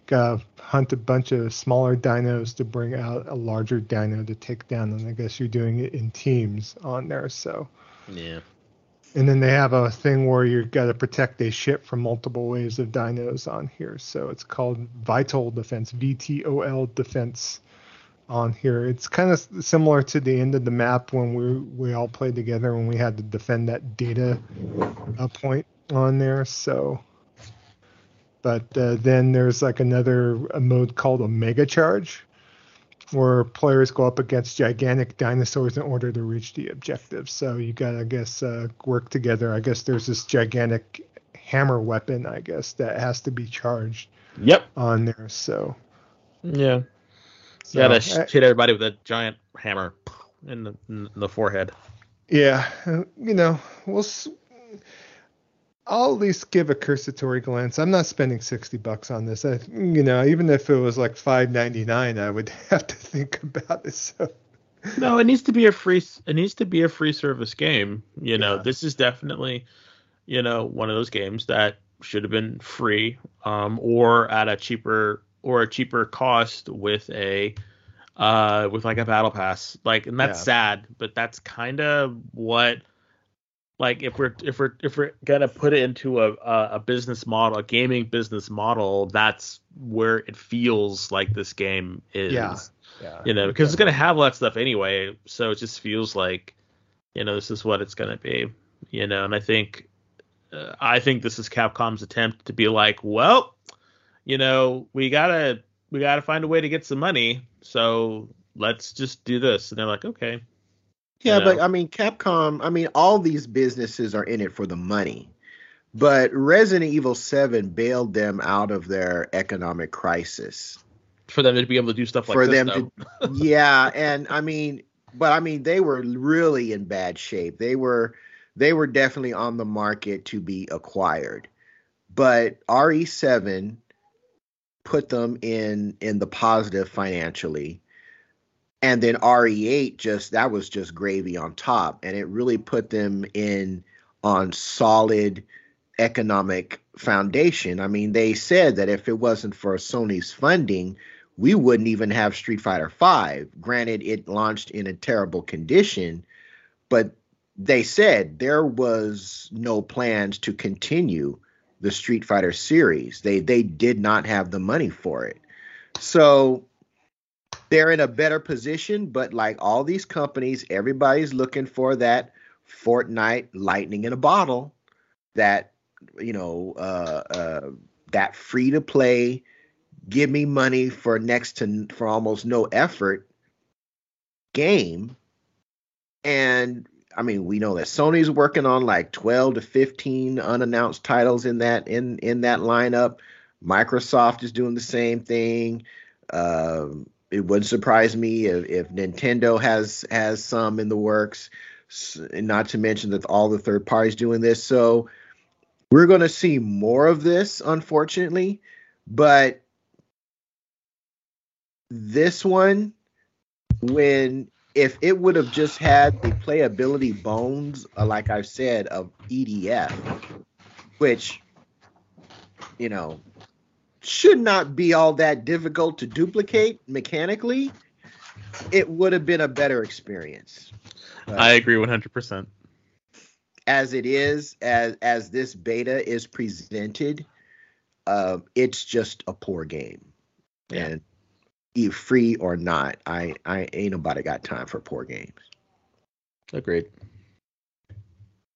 Gotta hunt a bunch of smaller dinos to bring out a larger dino to take down, and I guess you're doing it in teams on there. So Yeah. and then they have a thing where you've got to protect a ship from multiple waves of dinos on here. So it's called Vital Defense, VTOL Defense on here. It's kind of similar to the end of the map when we we all played together when we had to defend that data uh, point on there. So, but uh, then there's like another a mode called a Mega Charge, where players go up against gigantic dinosaurs in order to reach the objective. So you got to, I guess, uh, work together. I guess there's this gigantic hammer weapon, I guess, that has to be charged Yep. on there. So, Yeah. so yeah, to sh- uh, hit everybody with a giant hammer in the in the forehead. yeah, you know, we'll. I'll at least give a cursory glance. I'm not spending sixty bucks on this. I, you know, even if it was like five ninety nine, I would have to think about it. So, No, it needs to be a free. It needs to be a free service game. You know, Yeah. this is definitely, you know, one of those games that should have been free, um, or at a cheaper or a cheaper cost with a, uh, with like a battle pass. Like, and that's Yeah. sad, but that's kind of what. Like if we're if we're if we're gonna put it into a, a a business model, a gaming business model, that's where it feels like this game is yeah, yeah, you know, because it's gonna have all that stuff anyway. So it just feels like, you know, this is what it's gonna be, you know. And I think, uh, I think this is Capcom's attempt to be like, well, you know, we gotta we gotta find a way to get some money, so let's just do this. And they're like, okay, Yeah, You but? I mean, Capcom, I mean, all these businesses are in it for the money. But Resident Evil 7 bailed them out of their economic crisis. for them to be able to do stuff like for this, them to Yeah, and I mean, but I mean, they were really in bad shape. They were they were definitely on the market to be acquired. But RE7 put them in in the positive financially and then RE8 just that was just gravy on top and it really put them in on solid economic foundation. I mean, they said that if it wasn't for Sony's funding, we wouldn't even have Street Fighter 5. Granted, it launched in a terrible condition, but they said there was no plans to continue the Street Fighter series. They they did not have the money for it. So they're in a better position, but like all these companies, everybody's looking for that Fortnite lightning in a bottle, that you know, uh, uh, that free to play, give me money for next to for almost no effort game. And I mean, we know that Sony's working on like 12 to 15 unannounced titles in that in in that lineup. Microsoft is doing the same thing. Um, it wouldn't surprise me if, if Nintendo has has some in the works. And not to mention that all the third parties doing this. So we're going to see more of this, unfortunately. But this one, when if it would have just had the playability bones, uh, like I've said, of EDF, which you know should not be all that difficult to duplicate mechanically, it would have been a better experience. But I agree 100%. as it is, as as this beta is presented, uh, it's just a poor game. Yeah. And e- free or not, I I ain't nobody got time for poor games. Agreed.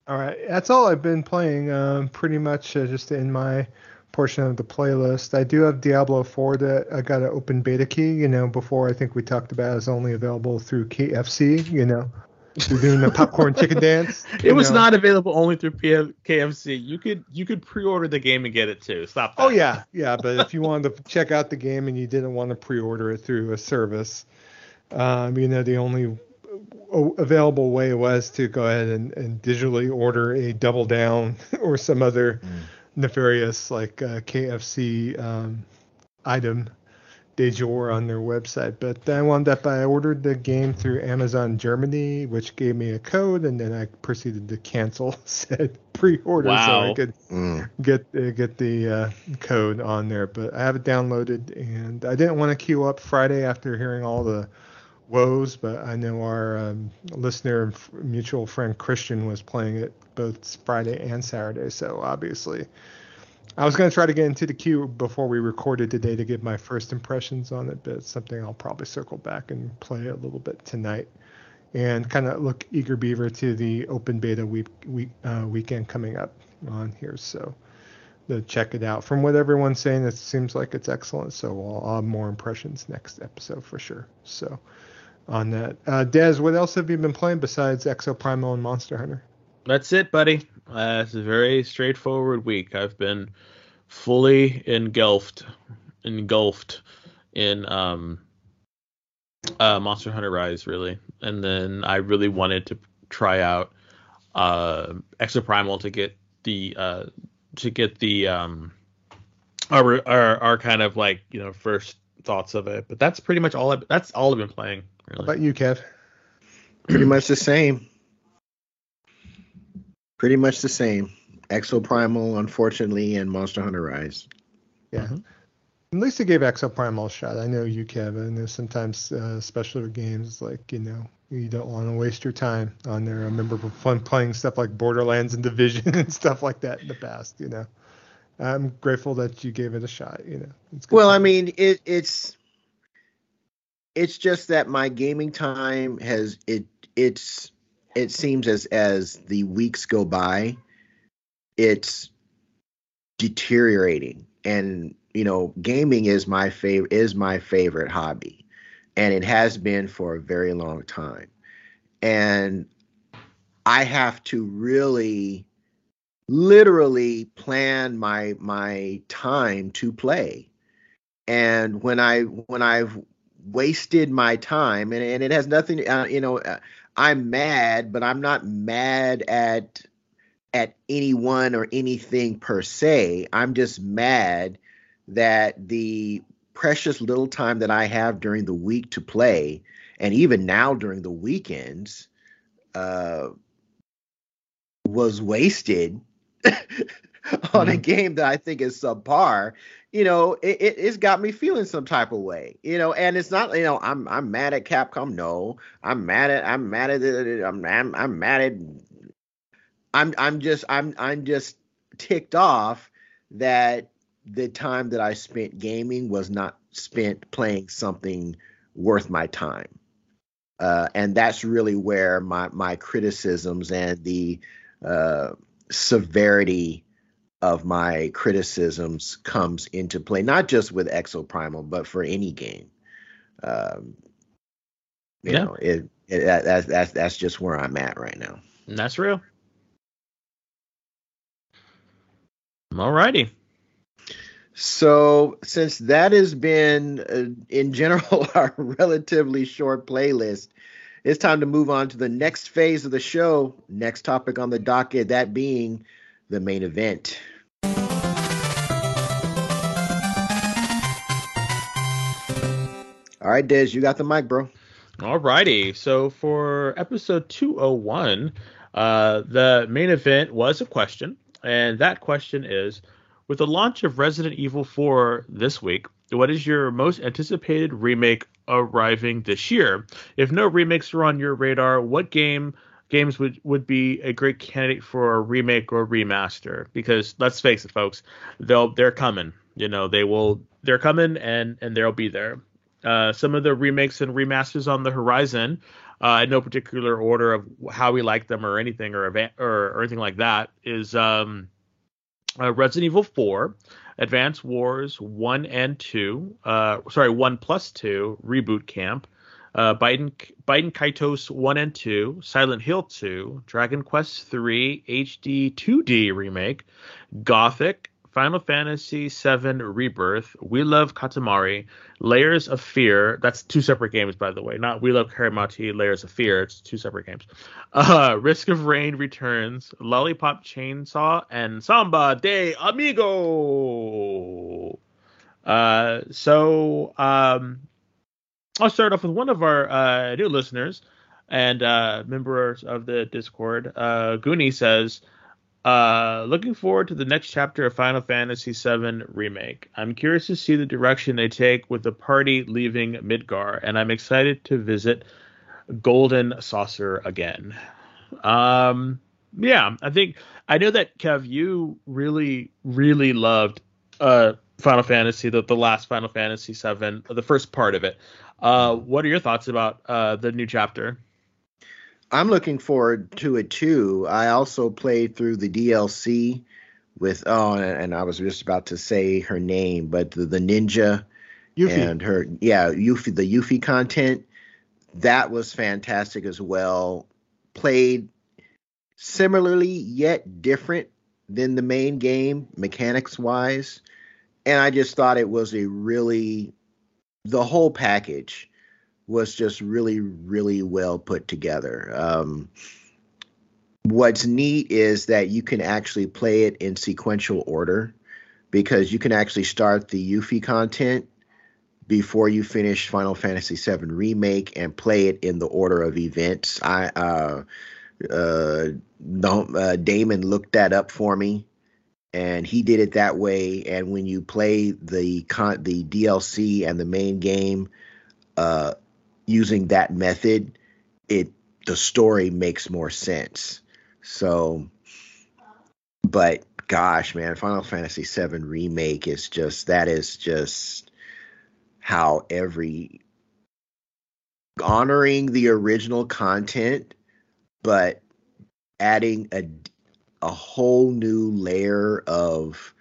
All right, that's all I've been playing. Um, pretty much uh, just in my portion of the playlist. I do have Diablo 4 that I got an open beta key. You know, before I think we talked about is only available through KFC. You know, they're doing the popcorn chicken dance. It was know. not available only through P- KFC. You could you could pre-order the game and get it too. Stop that. Oh yeah, yeah. But if you wanted to check out the game and you didn't want to pre-order it through a service, um, you know, the only available way was to go ahead and, and digitally order a Double Down or some other nefarious like uh, KFC um, item de jour on their website. But I wound up I ordered the game through Amazon Germany, which gave me a code, and then I proceeded to cancel said pre-order Wow. so I could Mm. get uh, get the uh, code on there. But I have it downloaded, and I didn't want to queue up Friday after hearing all the woes. But I know our um, listener and f- mutual friend Christian was playing it both Friday and Saturday, so obviously. I was going to try to get into the queue before we recorded today to give my first impressions on it, but it's something I'll probably circle back and play a little bit tonight, and kind of look eager beaver to the open beta week, week uh, weekend coming up on here. So to check it out. From what everyone's saying, it seems like it's excellent. So I'll, I'll have more impressions next episode for sure. So on that, uh, Des, what else have you been playing besides Exo Primal and Monster Hunter? That's it, buddy. Uh, it's a very straightforward week. I've been fully engulfed, engulfed in um, uh, Monster Hunter Rise, really, and then I really wanted to try out uh, Exoprimal to get the uh, to get the um, our, our our kind of like you know first thoughts of it. But that's pretty much all. I, that's all I've been playing. How Really. about you, Kev? Pretty much the same. Pretty much the same. Exo Primal, unfortunately, and Monster Hunter Rise. Yeah. Mhm. At least they gave Exo Primal a shot. I know you, Kev. I know sometimes, uh, especially with games, like, you know, you don't want to waste your time on there. I remember fun playing stuff like Borderlands and Division and stuff like that in the past, you know. I'm grateful that you gave it a shot, you know. It's good Well, I mean, it, it's it's just that my gaming time has it it's it seems as as the weeks go by, it's deteriorating, and you know, gaming is my favorite is my favorite hobby, and it has been for a very long time, and I have to really literally plan my my time to play. And when i when i've wasted my time. And, and it has nothing uh, you know uh, i'm mad but i'm not mad at at anyone or anything per se. I'm just mad that the precious little time that i have during the week to play and even now during the weekends uh was wasted on a Mhm. game that I think is subpar, you know, it, it, it's got me feeling some type of way, you know, and it's not, you know, I'm I'm mad at Capcom. No, I'm mad at I'm mad at. I'm I'm, I'm mad at I'm I'm just I'm I'm just ticked off that the time that I spent gaming was not spent playing something worth my time. Uh, and that's really where my my criticisms and the uh, severity of my criticisms comes into play, not just with Exoprimal, but for any game. Um, you Yeah. know, it, it that, that's that's that's just where I'm at right now. And that's real. Alrighty. So, since that has been, uh, in general, our relatively short playlist, it's time to move on to the next phase of the show. Next topic on the docket, that being the main event. All right, Des, you got the mic, bro. All righty. So for episode 201, uh, the main event was a question, and that question is: With the launch of Resident Evil 4 this week, what is your most anticipated remake arriving this year? If no remakes are on your radar, what game games would would be a great candidate for a remake or remaster? Because let's face it, folks, they'll they're coming. You know, they will they're coming and and they'll be there. Uh, some of the remakes and remasters on the horizon, uh, in no particular order of how we like them or anything or or, or anything like that, is um, uh, Resident Evil 4, Advance Wars 1 and 2, uh, sorry, 1 plus 2, Reboot Camp, uh, Baten, Baten Kaitos 1 and 2, Silent Hill 2, Dragon Quest 3 HD 2D Remake, Gothic, Final Fantasy VII Rebirth, We Love Katamari, Layers of Fear. That's two separate games, by the way. Not We Love Katamari, Layers of Fear. It's two separate games. Uh, Risk of Rain returns, Lollipop Chainsaw, and Samba de Amigo. Uh, so um, I'll start off with one of our uh, new listeners and uh, members of the Discord. Uh, Goonie says, uh, looking forward to the next chapter of Final Fantasy VII Remake. I'm curious to see the direction they take with the party leaving Midgar, and I'm excited to visit Golden Saucer again. Um, yeah, I think I know that Kev, you really, really loved uh, Final Fantasy, the, the last Final Fantasy VII, the first part of it. Uh, what are your thoughts about uh, the new chapter? I'm looking forward to it too. I also played through the DLC with oh, and I was just about to say her name, but the, the ninja Yuffie. and her yeah Yuffie the Yuffie content that was fantastic as well. Played similarly yet different than the main game mechanics wise, and I just thought it was a really the whole package was just really, really well put together. Um, what's neat is that you can actually play it in sequential order because you can actually start the Yuffie content before you finish Final Fantasy VII Remake and play it in the order of events. I uh, uh, uh, Damon looked that up for me, and he did it that way. And when you play the con- the DLC and the main game, uh, using that method, it the story makes more sense. So, but gosh, man, Final Fantasy VII remake is just that is just how every honoring the original content, but adding a a whole new layer of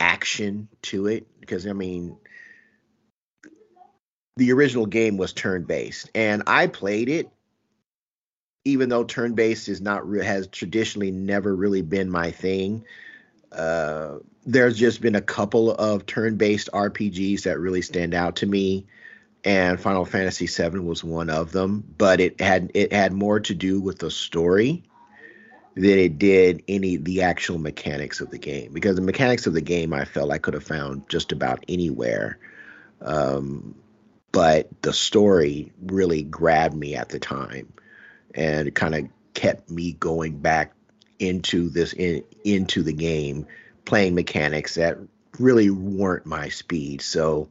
action to it. Because I mean, the original game was turn based, and I played it. Even though turn based is not has traditionally never really been my thing, uh, there's just been a couple of turn based RPGs that really stand out to me, and Final Fantasy VII was one of them. But it had it had more to do with the story than it did any the actual mechanics of the game because the mechanics of the game I felt I could have found just about anywhere. Um, but the story really grabbed me at the time and kind of kept me going back into this in, into the game playing mechanics that really weren't my speed. So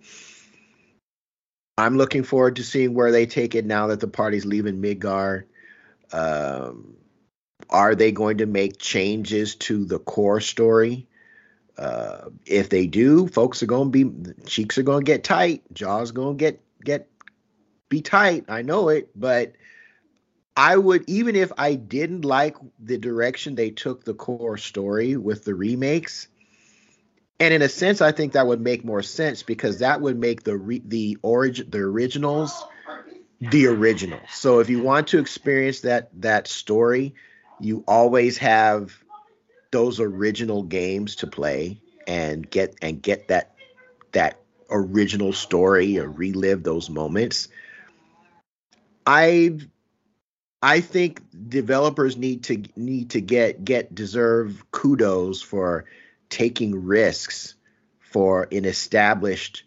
i'm looking forward to seeing where they take it now that the party's leaving midgar. Um, are they going to make changes to the core story? Uh, if they do folks are going to be cheeks are going to get tight jaws going to get get be tight. I know it, but I would even if I didn't like the direction they took the core story with the remakes. And in a sense, I think that would make more sense because that would make the re, the origin the originals the original. So if you want to experience that that story, you always have those original games to play and get and get that that original story or relive those moments. I I think developers need to need to get get deserve kudos for taking risks for an established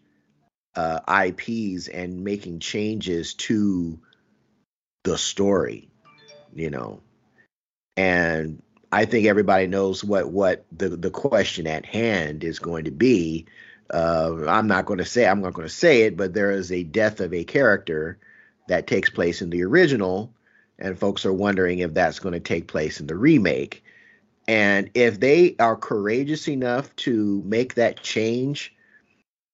uh, IPs and making changes to the story, you know. And I think everybody knows what what the the question at hand is going to be uh, I'm not going to say I'm not going to say it, but there is a death of a character that takes place in the original, and folks are wondering if that's going to take place in the remake. And if they are courageous enough to make that change,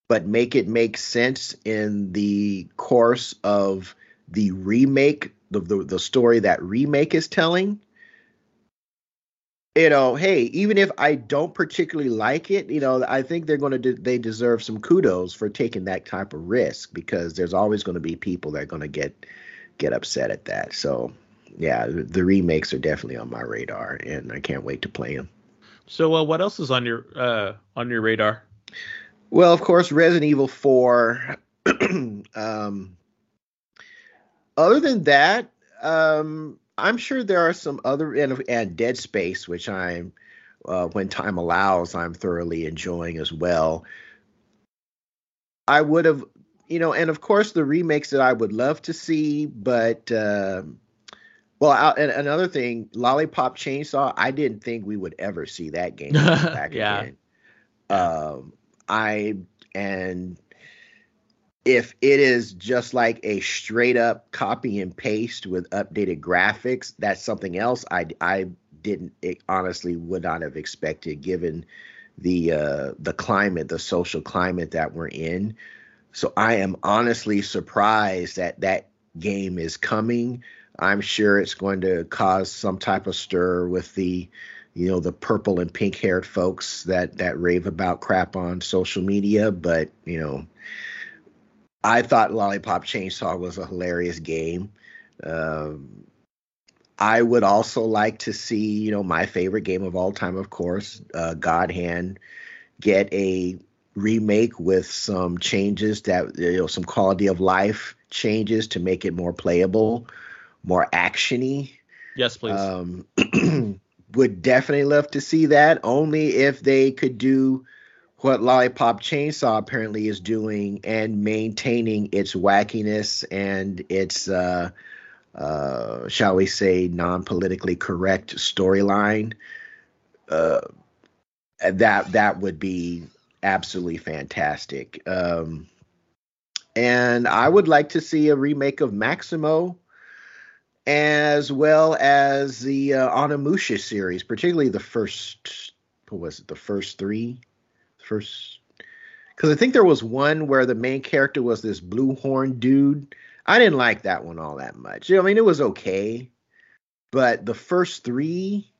but make it make sense in the course of the remake, the, the, the story that remake is telling, you know, hey, even if I don't particularly like it, you know, I think they're going to de- they deserve some kudos for taking that type of risk because there's always going to be people that are going to get get upset at that. So, yeah, the, remakes are definitely on my radar, and I can't wait to play them. So, uh, what else is on your uh, on your radar? Well, of course, Resident Evil Four. um, other than that, um, I'm sure there are some other and, and Dead Space, which I'm uh, when time allows, I'm thoroughly enjoying as well. I would have, you know, and of course the remakes that I would love to see, but uh, well, I, and another thing, Lollipop Chainsaw, I didn't think we would ever see that game back Yeah. again. Um, I and if it is just like a straight up copy and paste with updated graphics, that's something else. I I didn't it honestly would not have expected given the uh the climate, the social climate that we're in. So I am honestly surprised that that game is coming. I'm sure it's going to cause some type of stir with the you know the purple and pink haired folks that that rave about crap on social media, but you know I thought Lollipop Chainsaw was a hilarious game. Um, I would also like to see, you know, my favorite game of all time, of course, uh, God Hand, get a remake with some changes that, you know, some quality of life changes to make it more playable, more actiony. Yes, please. Um, would definitely love to see that. Only if they could do what Lollipop Chainsaw apparently is doing and maintaining its wackiness and its, uh, uh, shall we say, non politically correct storyline. Uh, that that would be absolutely fantastic. Um, and I would like to see a remake of Maximo as well as the uh, Onimusha series, particularly the first. What was it? The first three, first. Because I think there was one where the main character was this blue horn dude. I didn't like that one all that much. I mean, it was okay, but the first three,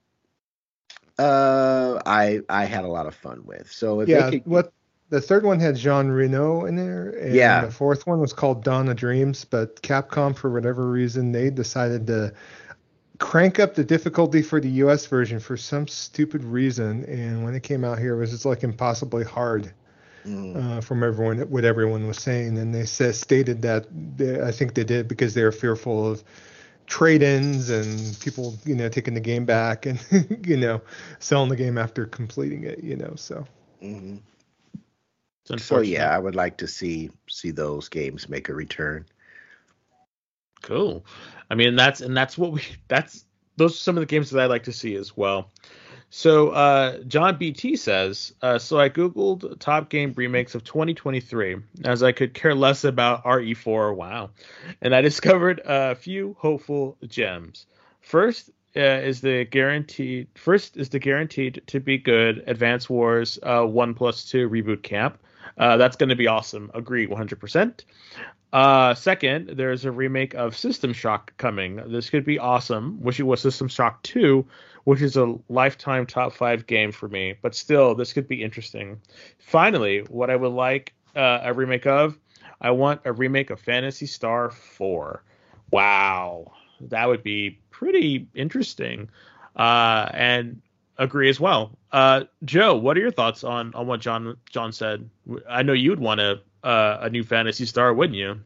uh, I I had a lot of fun with. So if yeah, could, what the third one had Jean Reno in there, and Yeah. the fourth one was called Dawn of Dreams. But Capcom, for whatever reason, they decided to crank up the difficulty for the U.S. version for some stupid reason, and when it came out here, it was just like impossibly hard. Mm, uh, from everyone what everyone was saying, and they says stated that they, I think they did because they were fearful of trade-ins and people you know taking the game back and you know selling the game after completing it. You know, so mhm. So yeah, I would like to see see those games make a return. Cool. I mean, that's and that's what we that's those are some of the games that I like to see as well. So uh, John BT says, uh, so I googled top game remakes of 2023 as I could care less about RE4. Wow, and I discovered a few hopeful gems. First uh, is the guaranteed first is the guaranteed to be good Advance Wars uh, one plus two reboot camp. Uh, that's going to be awesome. Agree 100%. Uh, second, there's a remake of System Shock coming. This could be awesome. Wish it was System Shock 2, which is a lifetime top five game for me. But still, this could be interesting. Finally, what I would like uh, a remake of, I want a remake of Phantasy Star 4. Wow, that would be pretty interesting. Uh, and agree as well. Uh, Joe, what are your thoughts on on what John John said? I know you'd want a uh, a new Phantasy Star, wouldn't you?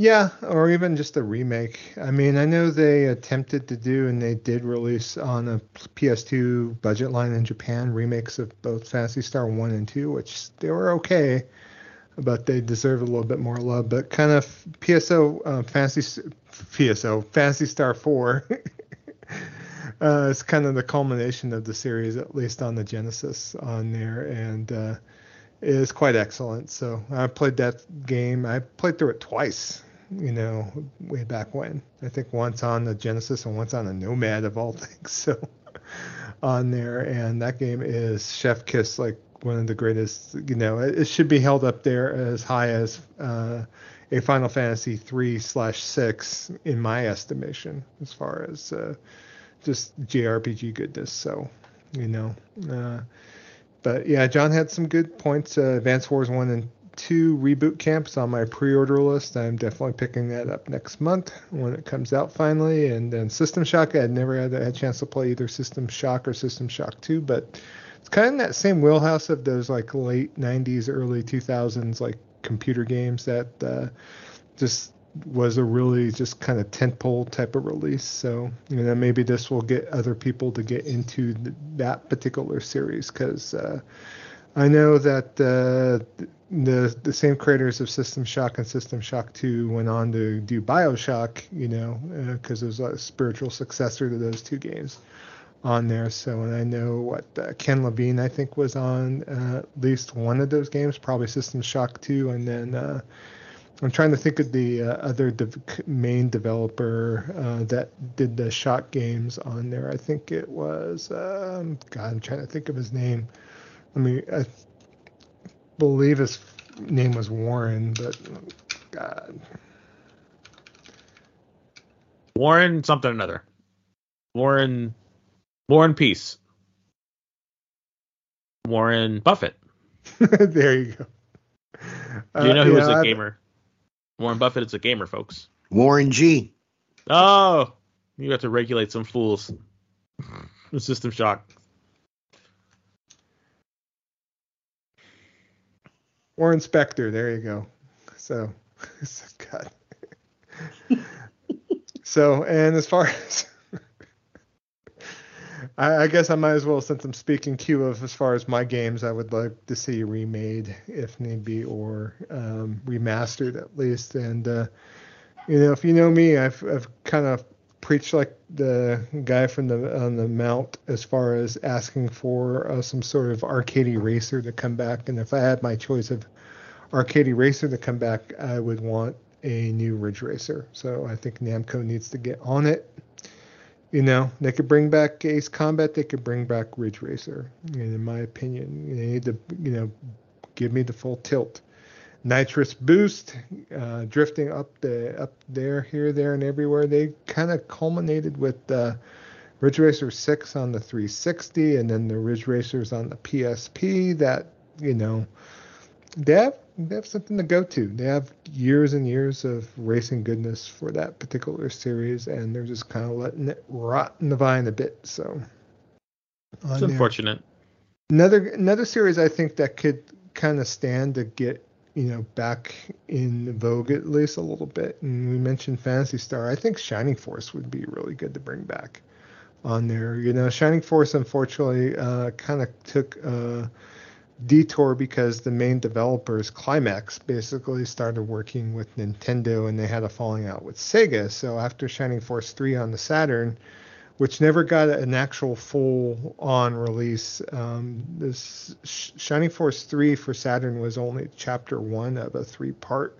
yeah, or even just a remake. I mean, I know they attempted to do and they did release on a PS2 budget line in Japan remakes of both Phantasy Star 1 and 2, which they were okay. but they deserve a little bit more love. But kind of PSO uh, Fantasy PSO Phantasy Star Four uh, is kind of the culmination of the series, at least on the Genesis on there, and uh, is quite excellent. So I played that game. I played through it twice. You know, way back when. I think once on the Genesis and once on the Nomad of all things. So on there, and that game is Chef Kiss, like one of the greatest. You know, it, it should be held up there as high as uh, a Final Fantasy three slash six in my estimation, as far as uh, just JRPG goodness. So, you know, uh, but yeah, John had some good points. Uh, Advance Wars one and two reboot camps on my pre-order list. I'm definitely picking that up next month when it comes out finally. And then System Shock, I had never had a chance to play either System Shock or System Shock 2, but it's kind of in that same wheelhouse of those like late 90s, early 2000s like computer games that uh, just was a really just kind of tentpole type of release. So you know maybe this will get other people to get into th- that particular series because uh, I know that uh, the the same creators of System Shock and System Shock 2 went on to do BioShock, you know, because uh, it was a spiritual successor to those two games on there. So, and I know what uh, Ken Levine, I think, was on uh, at least one of those games, probably System Shock 2, and then uh, I'm trying to think of the uh, other de- main developer uh, that did the shot games on there. I think it was um, God. I'm trying to think of his name. I mean, I believe his name was Warren, but God. Warren something or another. Warren Warren Peace. Warren Buffett. there you go. Do you know uh, who yeah, was a gamer? Warren Buffett is a gamer, folks. Warren G. Oh, you have to regulate some fools. System Shock. Warren Spector. There you go. So, God. so, and as far as I, I, guess I might as well, since I'm speaking Q of as far as my games, I would like to see remade if need be, or um, remastered at least. And uh, you know, if you know me, I've I've kind of preached like the guy from the on the mount as far as asking for uh, some sort of arcade racer to come back. And if I had my choice of arcade racer to come back, I would want a new Ridge Racer. So I think Namco needs to get on it you know, they could bring back Ace Combat. They could bring back Ridge Racer. And in my opinion, they need to, you know, give me the full tilt. Nitrous boost, uh, drifting up the up there, here, there, and everywhere. They kind of culminated with uh, Ridge Racer 6 on the 360, and then the Ridge Racers on the PSP. That you know, they have they have something to go to. They have years and years of racing goodness for that particular series, and they're just kind of letting it rot in the vine a bit. So it's unfortunate. Another another series I think that could kind of stand to get you know back in vogue at least a little bit. And we mentioned Phantasy Star. I think Shining Force would be really good to bring back on there. You know, Shining Force unfortunately uh, kind of took. Uh, detour because the main developers, Climax, basically started working with Nintendo and they had a falling out with Sega. So after Shining Force 3 on the Saturn, which never got an actual full on release, um, this Shining Force 3 for Saturn was only chapter one of a three part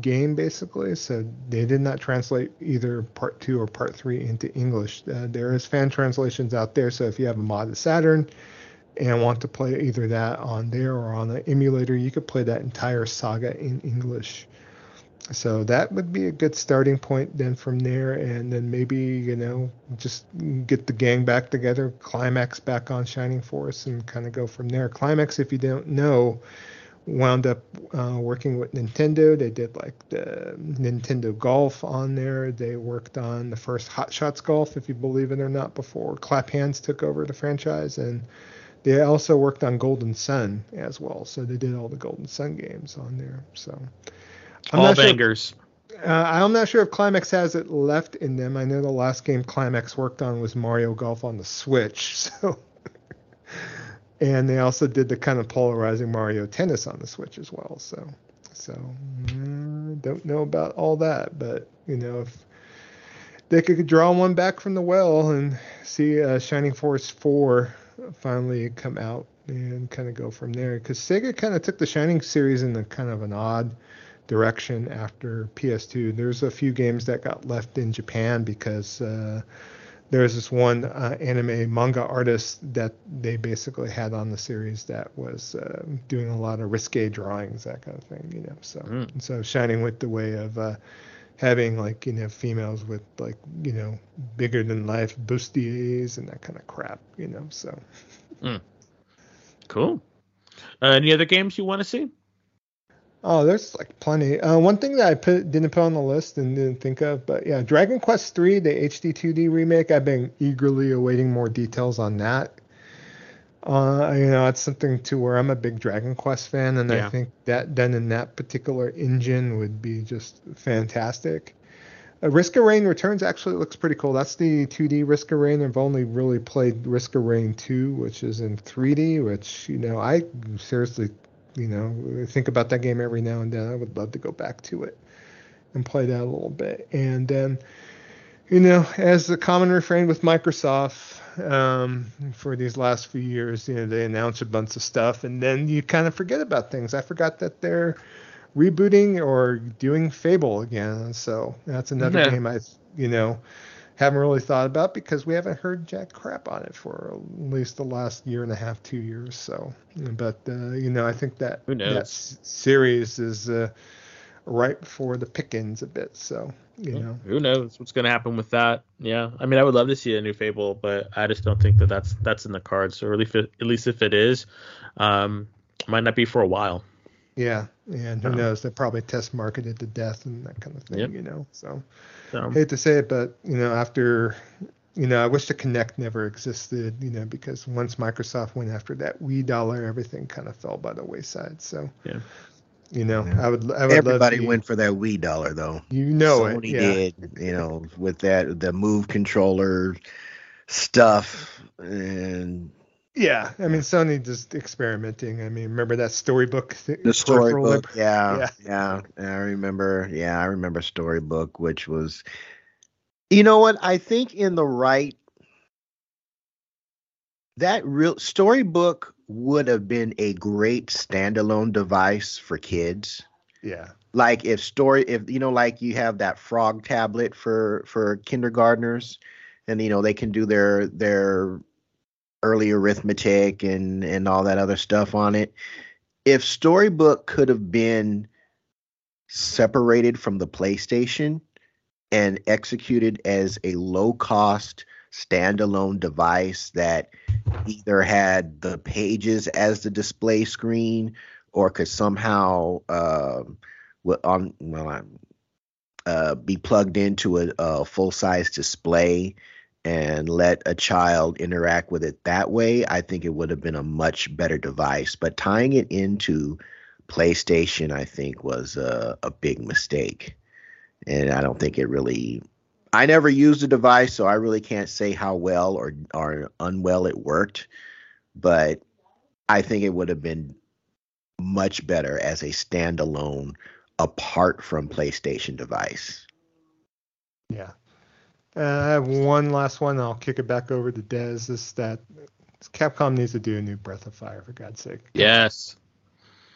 game basically. So they did not translate either part two or part three into english. Uh, there is fan translations out there. So if you have a mod of saturn and want to play either that on there or on the emulator, you could play that entire saga in English. So that would be a good starting point then from there, and then maybe you know just get the gang back together, climax back on Shining Force, and kind of go from there. Climax, if you don't know, wound up uh, working with Nintendo. They did like the Nintendo Golf on there. They worked on the first Hot Shots Golf, if you believe it or not, before Clap Hanz took over the franchise and they also worked on Golden Sun as well, so they did all the Golden Sun games on there. So I'm all bangers. Sure, uh, I'm not sure if Climax has it left in them. I know the last game Climax worked on was Mario Golf on the Switch, so. and they also did the kind of polarizing Mario Tennis on the Switch as well. So, so mm, don't know about all that, but you know if they could draw one back from the well and see uh, Shining Force 4 finally come out and kind of go from there. Because Sega kind of took the Shining series in a kind of an odd direction after PS2. There's a few games that got left in Japan because uh, there's this one uh, anime manga artist that they basically had on the series that was uh, doing a lot of risque drawings, that kind of thing, you know. So, mm. so Shining went the way of uh, having like you know females with like you know bigger than life bustiers and that kind of crap you know so. Mm. cool. Uh, any other games you want to see? Oh there's like plenty. Uh, one thing that i put didn't put on the list and didn't think of but yeah dragon quest 3 the hd 2d remake i've been eagerly awaiting more details on that uh, you know, it's something to where I'm a big Dragon Quest fan, and yeah. I think that done in that particular engine would be just fantastic. Uh, Risk of Rain Returns actually looks pretty cool. That's the 2D Risk of Rain. I've only really played Risk of Rain 2, which is in 3D, which, you know, I seriously, you know, think about that game every now and then. I would love to go back to it and play that a little bit. And then, you know, as the common refrain with Microsoft um, for these last few years, you know, they announce a bunch of stuff and then you kind of forget about things. I forgot that they're rebooting or doing Fable again. So that's another yeah. game I, you know, haven't really thought about because we haven't heard jack crap on it for at least the last year and a half, two years. So, but uh, you know, I think that that series is uh, ripe before the pickings a bit. So, you know, who knows what's going to happen with that? Yeah, I mean, I would love to see a new Fable, but I just don't think that that's that's in the cards. Or at least, at least if it is, um, might not be for a while. Yeah, and who um, knows? They probably test marketed to death and that kind of thing, yep. you know. So, so, hate to say it, but you know, after you know, I wish the Kinect never existed, you know, because once Microsoft went after that Wii dollar, everything kind of fell by the wayside. So, yeah. You know, yeah. I would. I would Everybody went for that Wii dollar though. You know Sony it. Yeah. did. You know, with that the Move controller stuff and yeah, I mean Sony just experimenting. I mean, remember that storybook? Th- the storybook, yeah, yeah, yeah. I remember. Yeah, I remember storybook, which was, you know what? I think in the right, that real storybook would have been a great standalone device for kids. Yeah. Like if story, if you know, like you have that frog tablet for for kindergartners, and you know they can do their their early arithmetic and and all that other stuff on it. If Storybook could have been separated from the PlayStation and executed as a low cost standalone device that either had the pages as the display screen or could somehow uh, on well uh, be plugged into a, a full size display and let a child interact with it that way, I think it would have been a much better device. But tying it into PlayStation, I think, was a, a big mistake. And I don't think it really. I never used the device, so I really can't say how well or or unwell it worked. But I think it would have been much better as a standalone, apart from PlayStation device. Yeah, uh, I have one last one. I'll kick it back over to Dez. Is that Capcom needs to do a new Breath of Fire for God's sake? Yes.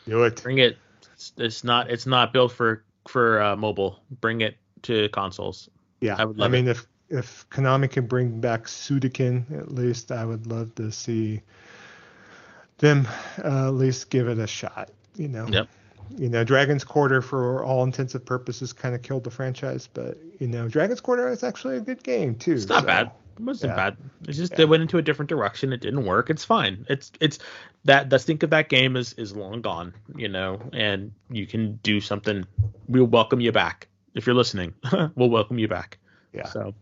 Do it. Bring it. It's, it's not. It's not built for for uh, mobile. Bring it to consoles. Yeah. I, I mean, it. if if Konami can bring back Suikoden, at least I would love to see them uh, at least give it a shot. You know. Yep you know, Dragon's Quarter, for all intensive purposes, kind of killed the franchise. But you know, Dragon's Quarter is actually a good game too. It's not so, bad. It wasn't yeah. bad. It's just yeah. they went into a different direction. It didn't work. It's fine. It's it's that the stink of that game is is long gone. You know, and you can do something. We'll welcome you back if you're listening. we'll welcome you back. Yeah. So,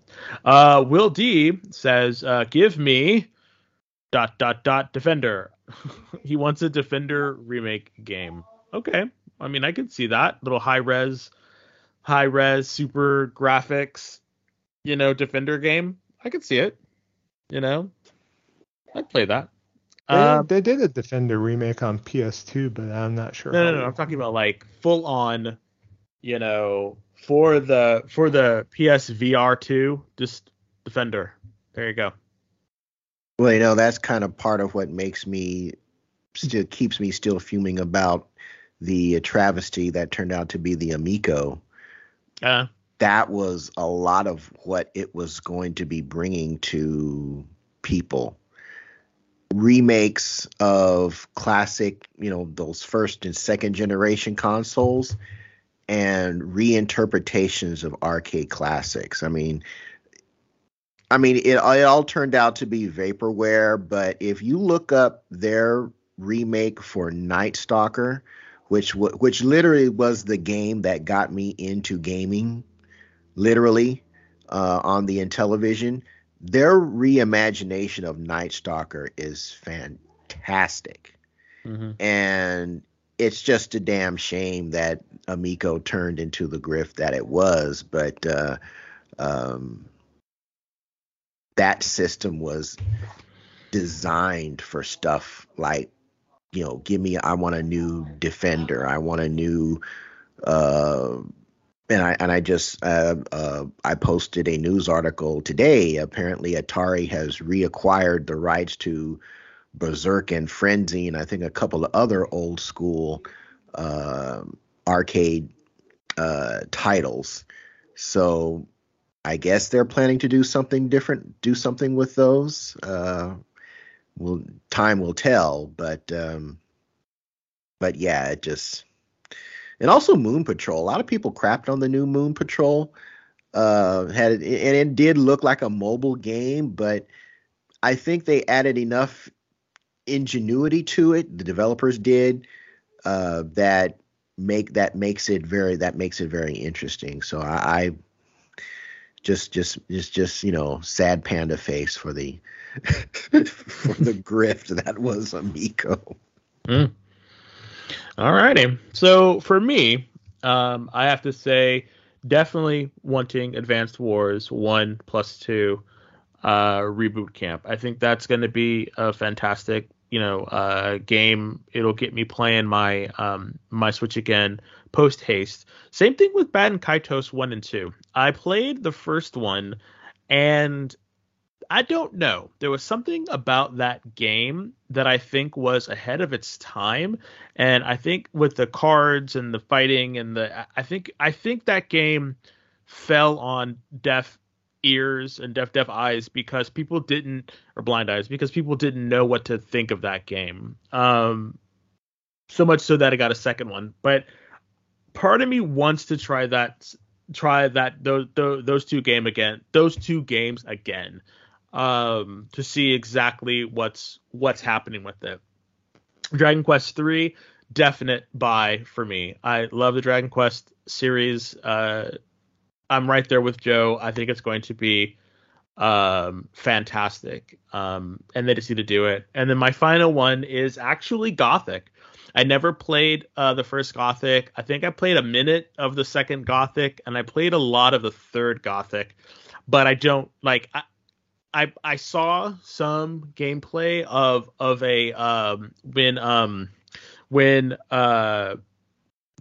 uh, Will D says, uh, "Give me dot dot dot Defender." he wants a Defender remake game okay. I mean, I could see that little high res, high res, super graphics, you know, defender game. I could see it. You know, I'd play that. They, um, they did a Defender remake on PS2, but I'm not sure. No, no, no. I'm talking about like full on, you know, for the for the PSVR 2, just Defender. There you go. Well, you know, that's kind of part of what makes me still keeps me still fuming about the travesty that turned out to be the Amico. Uh, that was a lot of what it was going to be bringing to people. Remakes of classic, you know, those first and second generation consoles and reinterpretations of arcade classics. I mean, I mean, it, it all turned out to be vaporware, but if you look up their remake for Night Stalker, which which literally was the game that got me into gaming, literally uh, on the Intellivision. Their reimagination of Night Stalker is fantastic, mm-hmm. and it's just a damn shame that Amico turned into the grift that it was, but uh, um, that system was designed for stuff like, you know, give me, I want a new defender, I want a new, uh, and I and I just uh, uh, I posted a news article today. Apparently, Atari has reacquired the rights to Berzerk and Frenzy, and I think a couple of other old school uh, arcade uh, titles. So I guess they're planning to do something different, do something with those. Uh, well, time will tell, but um, but yeah, it just and also Moon Patrol. A lot of people crapped on the new Moon Patrol. Uh, had it, and it did look like a mobile game, but I think they added enough ingenuity to it. The developers did uh, that make that makes it very that makes it very interesting. So I, I just just just just you know sad panda face for the for the grift that was Amico. Mm. All righty. So for me, um, I have to say definitely wanting Advanced Wars one plus two uh, reboot camp. I think that's going to be a fantastic you know uh, game. It'll get me playing my um, my Switch again post haste. Same thing with Baten Kaitos one and two. I played the first one, and I don't know. There was something about that game that I think was ahead of its time, and I think with the cards and the fighting and the, I think I think that game fell on deaf ears and deaf deaf eyes because people didn't or blind eyes because people didn't know what to think of that game. Um, so much so that I got a second one, but part of me wants to try that try that those those two game again those two games again um to see exactly what's what's happening with it. Dragon quest 3 definite buy for me. I love the dragon quest series. Uh I'm right there with Joe. I think it's going to be um, fantastic. Um, and they just need to do it. And then my final one is actually Gothic. I never played uh, the first Gothic. I think I played a minute of the second Gothic, and I played a lot of the third Gothic. But I don't like. I, I, I saw some gameplay of of a um, when um when uh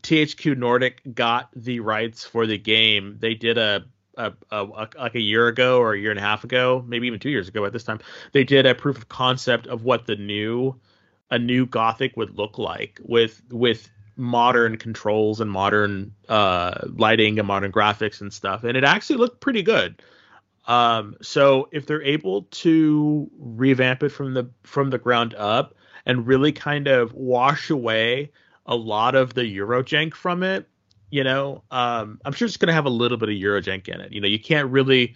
THQ Nordic got the rights for the game, they did a, a, a, a, like a year ago or a year and a half ago, maybe even two years ago at this time. They did a proof of concept of what the new a new Gothic would look like with with modern controls and modern uh, lighting and modern graphics and stuff, and it actually looked pretty good. Um, so if they're able to revamp it from the from the ground up and really kind of wash away a lot of the Eurojank from it. You know, um, I'm sure it's going to have a little bit of Eurojank in it. You know, you can't really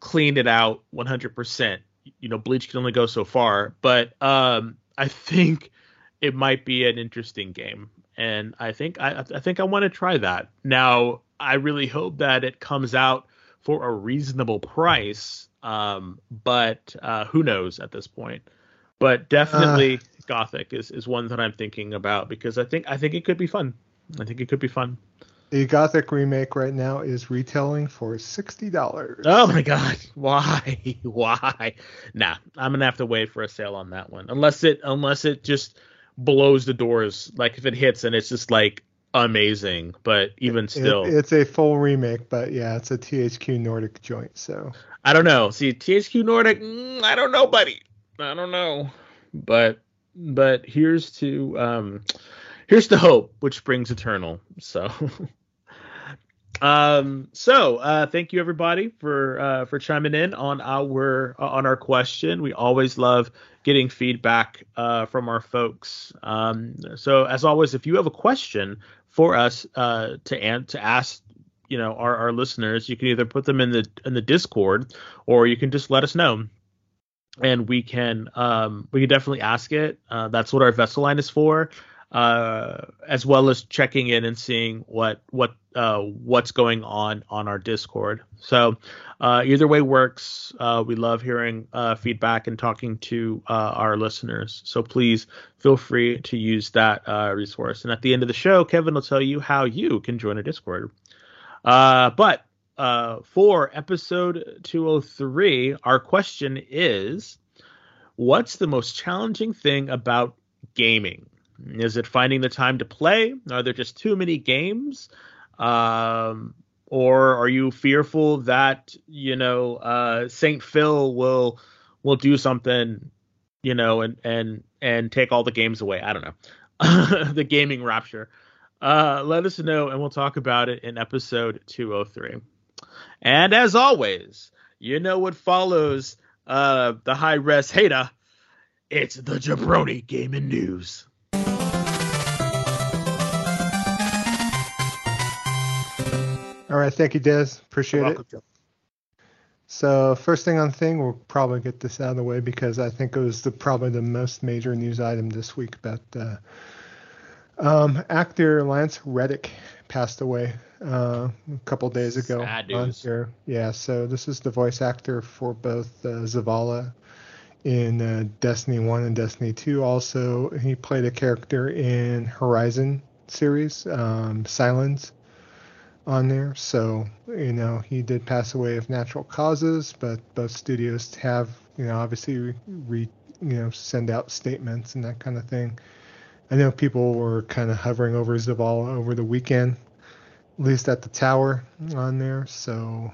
clean it out 100%. You know, Bleach can only go so far, but um, I think it might be an interesting game, and I think I, I think I want to try that. Now, I really hope that it comes out for a reasonable price, um, but uh, who knows at this point. But definitely, uh, Gothic is, is one that I'm thinking about because I think I think it could be fun. I think it could be fun. The Gothic remake right now is retailing for sixty dollars. Oh my god! Why? Why? Nah, I'm gonna have to wait for a sale on that one. Unless it unless it just blows the doors. Like if it hits and it's just like amazing. But even still, it, it's a full remake. But yeah, it's a THQ Nordic joint. So I don't know. See, THQ Nordic, mm, I don't know, buddy. I don't know. But but here's to um, here's to hope, which brings eternal. So. um so uh thank you everybody for uh for chiming in on our uh, on our question we always love getting feedback uh from our folks um so as always if you have a question for us uh to and to ask you know our, our listeners you can either put them in the in the discord or you can just let us know and we can um, we can definitely ask it. Uh, that's what our vessel line is for. uh, as well as checking in and seeing what what uh, what's going on on our Discord. So uh, either way works. Uh, we love hearing uh, feedback and talking to our listeners. So please feel free to use that resource. And at the end of the show, Kevin will tell you how you can join a Discord. but for episode 203, our question is, what's the most challenging thing about gaming? Is it finding the time to play? Are there just too many games? Um, or are you fearful that you know uh, Saint Phil will will do something, you know, and and and take all the games away? I don't know. the gaming rapture. Uh, let us know, and we'll talk about it in episode 203. And as always, you know what follows uh, the high res hater. It's the Jabroni Gaming News. All right, thank you, Des. Appreciate welcome, it. Joe. So first thing on thing, we'll probably get this out of the way because I think it was the probably the most major news item this week about uh, um, actor Lance Reddick passed away uh, a couple days ago. Sad news. Yeah, so this is the voice actor for both uh, Zavala in uh, Destiny 1 and Destiny 2. Also, he played a character in Horizon series, um, Sylens on there. So, you know, he did pass away of natural causes, but both studios have, you know, obviously re, re you know, send out statements and that kind of thing. I know people were kind of hovering over Zavala over the weekend, at least at the tower on there. So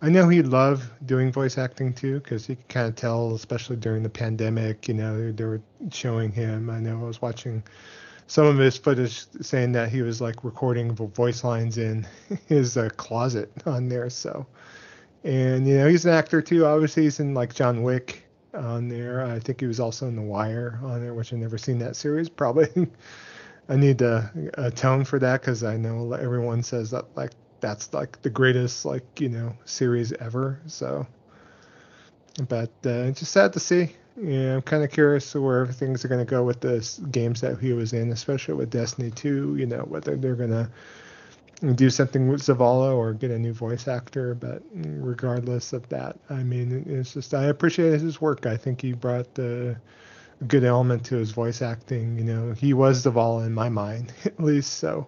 I know he loved doing voice acting too, because you can kind of tell, especially during the pandemic, you know, they were showing him. I know I was watching some of his footage saying that he was like recording voice lines in his uh, closet on there. So, and you know, he's an actor too. Obviously, he's in like John Wick on there. I think he was also in The Wire on there, which I've never seen that series. Probably, I need to atone for that because I know everyone says that like that's like the greatest like you know series ever. So, but uh, just sad to see. Yeah, I'm kind of curious where things are going to go with the games that he was in, especially with Destiny 2. You know, whether they're going to do something with Zavala or get a new voice actor. But regardless of that, I mean, it's just I appreciate his work. I think he brought the a good element to his voice acting. You know, he was Zavala in my mind, at least. So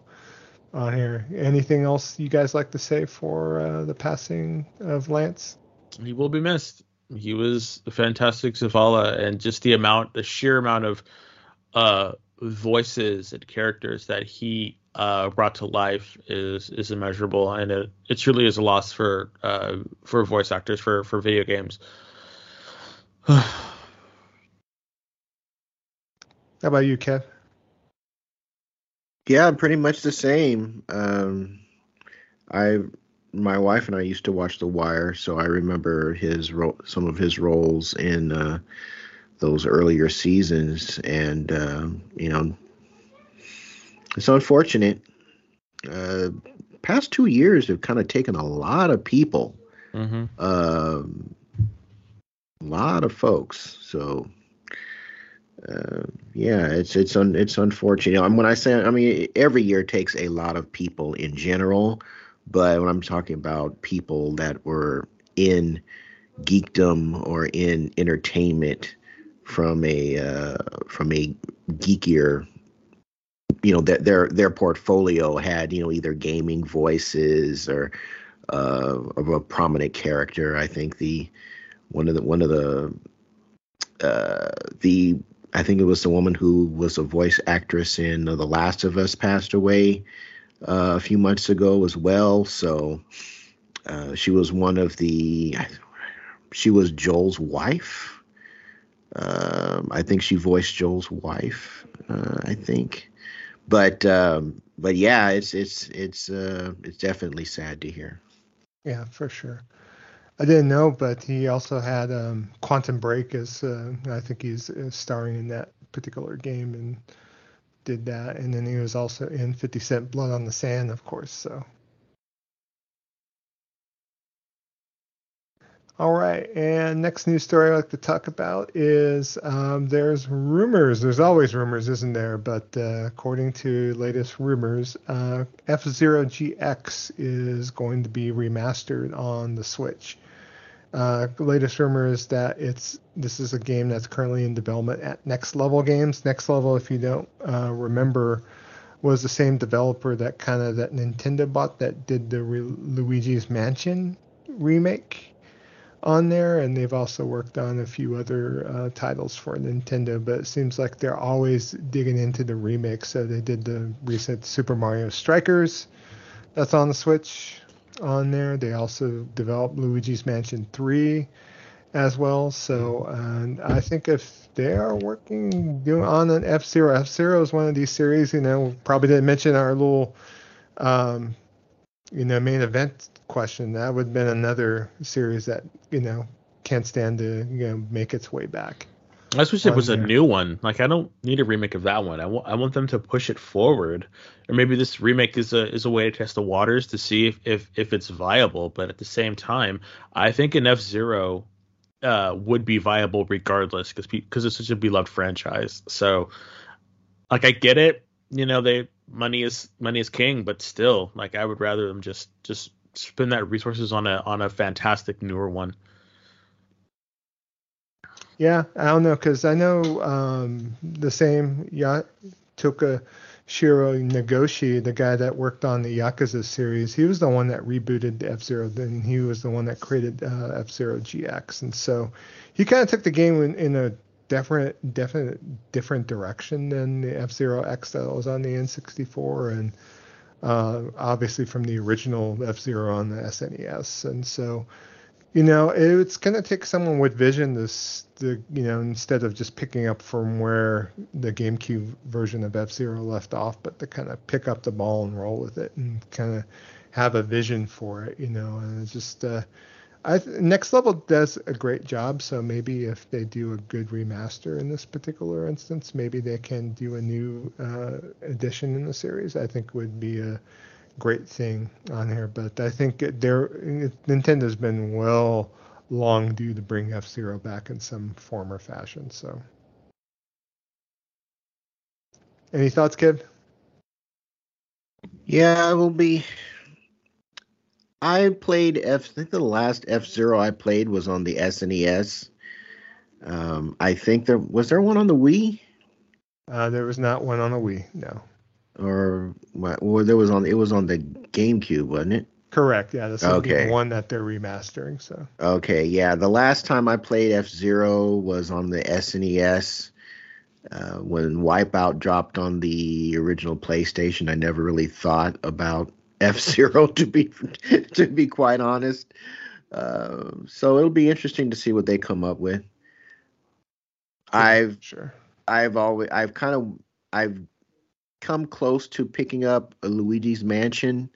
on here, anything else you guys like to say for uh, the passing of Lance? He will be missed he was a fantastic Zavala, and just the amount, the sheer amount of uh, voices and characters that he uh, brought to life is is immeasurable, and it, it truly is a loss for uh, for voice actors for for video games. How about you, Kev? Yeah, pretty much the same. Um, I my wife and I used to watch The Wire, so I remember his ro- some of his roles in uh, those earlier seasons, and uh, you know, it's unfortunate. Uh, past two years have kind of taken a lot of people, mm-hmm. Um, a lot of folks. So uh, yeah, it's it's un, it's unfortunate. when I say, I mean, every year takes a lot of people in general, but when I'm talking about people that were in geekdom or in entertainment from a uh, from a geekier you know their their their portfolio had you know either gaming voices or uh, of a prominent character. I think the one of the one of the uh, the I think it was the woman who was a voice actress in The Last of Us passed away uh, a few months ago as well. So uh, she was one of the. She was Joel's wife. Um, I think she voiced Joel's wife. Uh, I think, but um, but yeah, it's it's it's uh, it's definitely sad to hear. Yeah, for sure. I didn't know, but he also had um, Quantum Break as uh, I think he's uh, starring in that particular game and did that, and then he was also in 50 Cent Blood on the Sand, of course. So, All right, and next news story I'd like to talk about is um, there's rumors. There's always rumors, isn't there? But uh, according to latest rumors, uh, F Zero GX is going to be remastered on the Switch. Uh, latest rumor is that it's this is a game that's currently in development at Next Level Games. Next Level, if you don't uh, remember, was the same developer that kind of that Nintendo bought that did the Re- Luigi's Mansion remake on there, and they've also worked on a few other uh, titles for Nintendo. But it seems like they're always digging into the remakes. So they did the recent Super Mario Strikers, that's on the Switch on there. They also developed Luigi's Mansion 3 as well. So and I think if they are working doing on an F Zero, F Zero is one of these series. You know, probably didn't mention our little, um, you know, main event question. That would have been another series that you know can't stand to you know make its way back. I just wish it was a new one. Like I don't need a remake of that one. I want I want them to push it forward, or maybe this remake is a is a way to test the waters to see if if, if it's viable. But at the same time, I think an F Zero uh, would be viable regardless because because it's such a beloved franchise. So, like I get it, you know, they money is money is king, but still, like I would rather them just just spend that resources on a on a fantastic newer one. Yeah, I don't know because I know um, the same ya- Toka Shiro Nagoshi, the guy that worked on the Yakuza series, he was the one that rebooted F Zero. Then he was the one that created uh, F Zero GX, and so he kind of took the game in, in a different, definite, different direction than the F Zero X that was on the N64, and uh, obviously from the original F Zero on the SNES. And so, you know, it's going to take someone with vision to, to, you know, instead of just picking up from where the GameCube version of F Zero left off, but to kind of pick up the ball and roll with it and kind of have a vision for it, you know, and just, uh, I next level does a great job. So maybe if they do a good remaster in this particular instance, maybe they can do a new uh, edition in the series. I think would be a great thing on here. But I think there Nintendo's been well long due to bring F Zero back in some form or fashion. So, any thoughts, kid? Yeah, I will be I played F. I think the last F Zero I played was on the SNES. Um, I think there was there one on the Wii. Uh, there was not one on the Wii. No. Or well, there was on it was on the GameCube, wasn't it? Correct. Yeah, this okay. the one that they're remastering. So. Okay. Yeah, the last time I played F Zero was on the SNES. Uh, when Wipeout dropped on the original PlayStation, I never really thought about F Zero to be to be quite honest. Uh, so it'll be interesting to see what they come up with. I've sure. I've always I've kind of I've come close to picking up a Luigi's Mansion,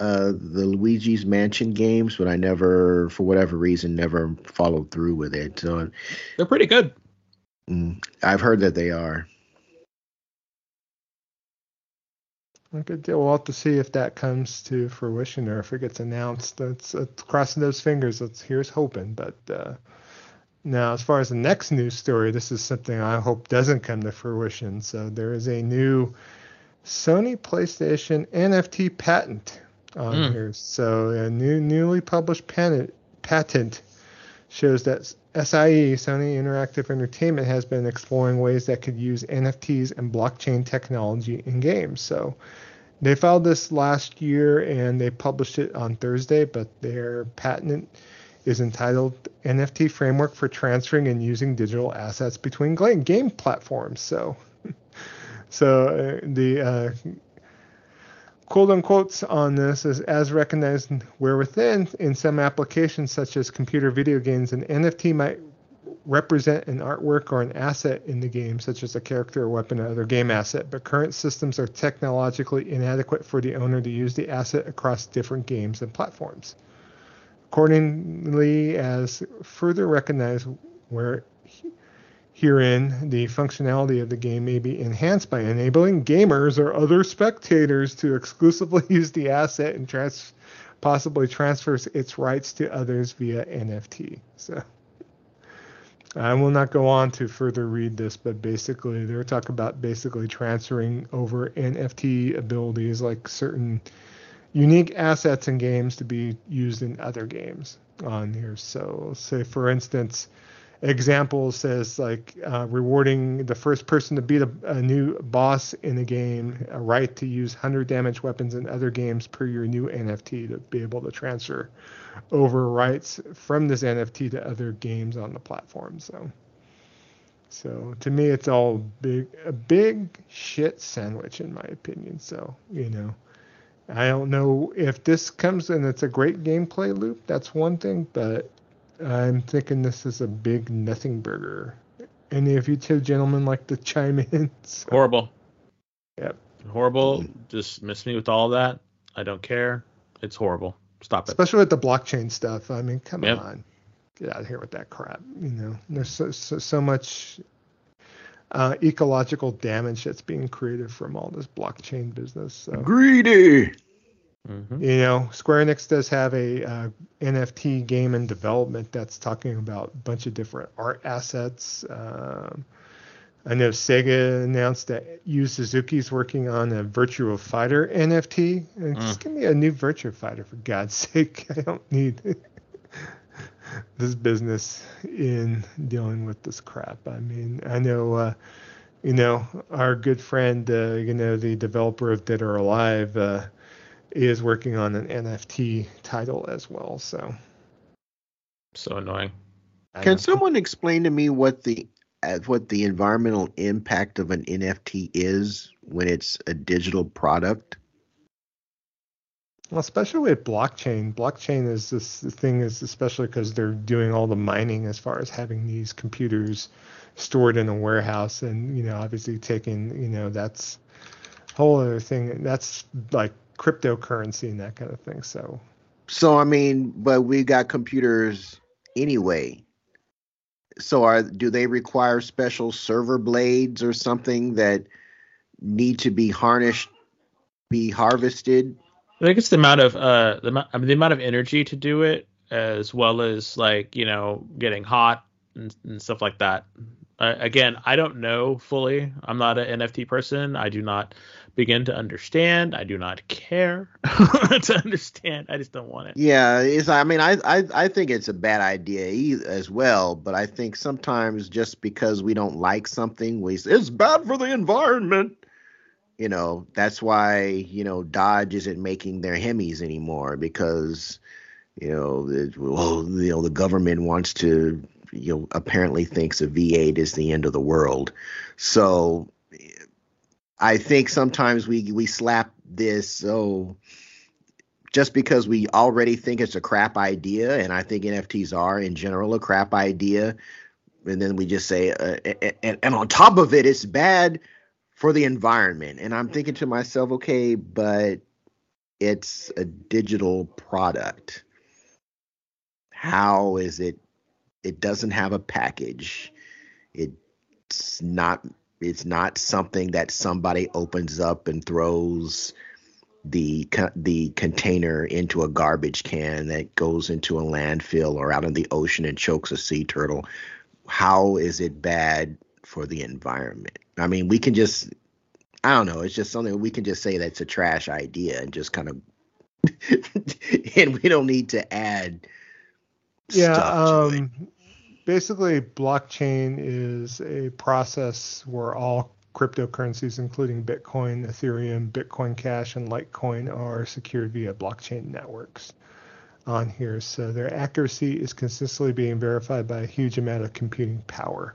uh, the Luigi's Mansion games, but I never, for whatever reason, never followed through with it. So they're pretty good. Mm, I've heard that they are. Good deal. We'll have to see if that comes to fruition or if it gets announced. That's, that's crossing those fingers. Let's here's hoping. But uh, now, as far as the next news story, this is something I hope doesn't come to fruition. So there is a new Sony PlayStation NFT patent on mm. here. So a new newly published patent patent shows that SIE, Sony Interactive Entertainment, has been exploring ways that could use NFTs and blockchain technology in games. So they filed this last year and they published it on Thursday, but their patent is entitled NFT Framework for Transferring and Using Digital Assets Between Game Platforms. So, so uh, the uh, quote unquote on this is as recognized where within in some applications such as computer video games an nft might represent an artwork or an asset in the game such as a character or weapon or other game asset but current systems are technologically inadequate for the owner to use the asset across different games and platforms. Accordingly as further recognized where Herein, the functionality of the game may be enhanced by enabling gamers or other spectators to exclusively use the asset and trans- possibly transfers its rights to others via NFT. So I will not go on to further read this, but basically they're talking about basically transferring over NFT abilities like certain unique assets in games to be used in other games on here. So say for instance, example says like uh, rewarding the first person to beat a, a, new boss in a game a right to use 100 damage weapons in other games per your new nft to be able to transfer over rights from this nft to other games on the platform so. So to me it's all big a big shit sandwich in my opinion so you know. I don't know if this comes and it's a great gameplay loop that's one thing but I'm thinking this is a big nothing burger. Any of you two gentlemen like to chime in? So. Horrible. Yep. Horrible. Just miss me with all that. I don't care. It's horrible. Stop it. Especially with the blockchain stuff. I mean, come yep. on. Get out of here with that crap. You know, there's so, so, so much uh, ecological damage that's being created from all this blockchain business. So. Greedy. Mm-hmm. You know, Square Enix does have a uh, NFT game in development that's talking about a bunch of different art assets. Um, I know Sega announced that Yu Suzuki's working on a Virtua Fighter NFT. Mm. Just give me a new Virtua Fighter for God's sake. I don't need this business in dealing with this crap. I mean, I know, uh, you know, our good friend, uh, you know, the developer of Dead or Alive. Uh, is working on an NFT title as well. So so annoying. Can someone explain to me what the uh, what the environmental impact of an NFT is when it's a digital product? Well, especially with blockchain. Blockchain is this thing is especially because they're doing all the mining as far as having these computers stored in a warehouse, and you know, obviously taking you know that's whole other thing. That's like cryptocurrency and that kind of thing. So, so I mean, but we got computers anyway. So are do they require special server blades or something that need to be harnessed, be harvested? I think it's the amount of uh the, I mean, the amount of energy to do it, as well as like you know getting hot and, and stuff like that. Uh, again, I don't know fully. I'm not an NFT person. I do not begin to understand. I do not care to understand. I just don't want it. Yeah, it's. I mean, I, I I think it's a bad idea as well. But I think sometimes just because we don't like something, we it's bad for the environment. You know, that's why you know Dodge isn't making their Hemis anymore because you know, the, well, you know, the government wants to, you know, apparently thinks a V8 is the end of the world. So I think sometimes we we slap this so just because we already think it's a crap idea, and I think NFTs are in general a crap idea, and then we just say, uh, and, and on top of it, it's bad for the environment. And I'm thinking to myself, okay, but it's a digital product. How is it? It doesn't have a package. It's not it's not something that somebody opens up and throws the the container into a garbage can that goes into a landfill or out in the ocean and chokes a sea turtle. How is it bad for the environment? I mean, we can just I don't know, it's just something we can just say that's a trash idea and just kind of and we don't need to add yeah, um, basically blockchain is a process where all cryptocurrencies including bitcoin ethereum bitcoin cash and litecoin are secured via blockchain networks on here. So their accuracy is consistently being verified by a huge amount of computing power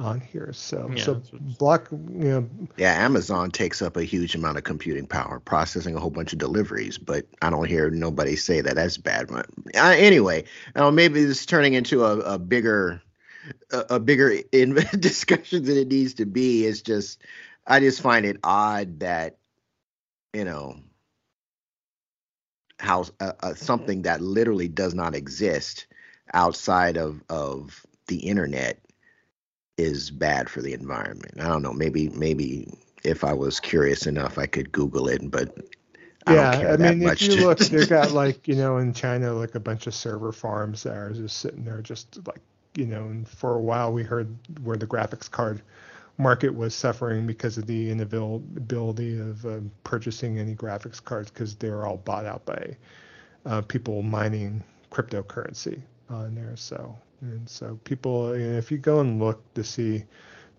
on here. So yeah, so block you know Yeah, Amazon takes up a huge amount of computing power, processing a whole bunch of deliveries, but I don't hear nobody say that that's bad. Uh, anyway, uh, maybe this is turning into a, a bigger a, a bigger in discussion than it needs to be. It's just I just find it odd that you know how uh, uh, something that literally does not exist outside of of the internet is bad for the environment. I don't know. Maybe maybe if I was curious enough, I could Google it, but I yeah, I mean, if you to- look, they've got like you know in China like a bunch of server farms that are just sitting there, just like you know. And for a while, we heard where the graphics card market was suffering because of the inability of um, purchasing any graphics cards because they were all bought out by uh, people mining cryptocurrency on there. So and so people, if you go and look to see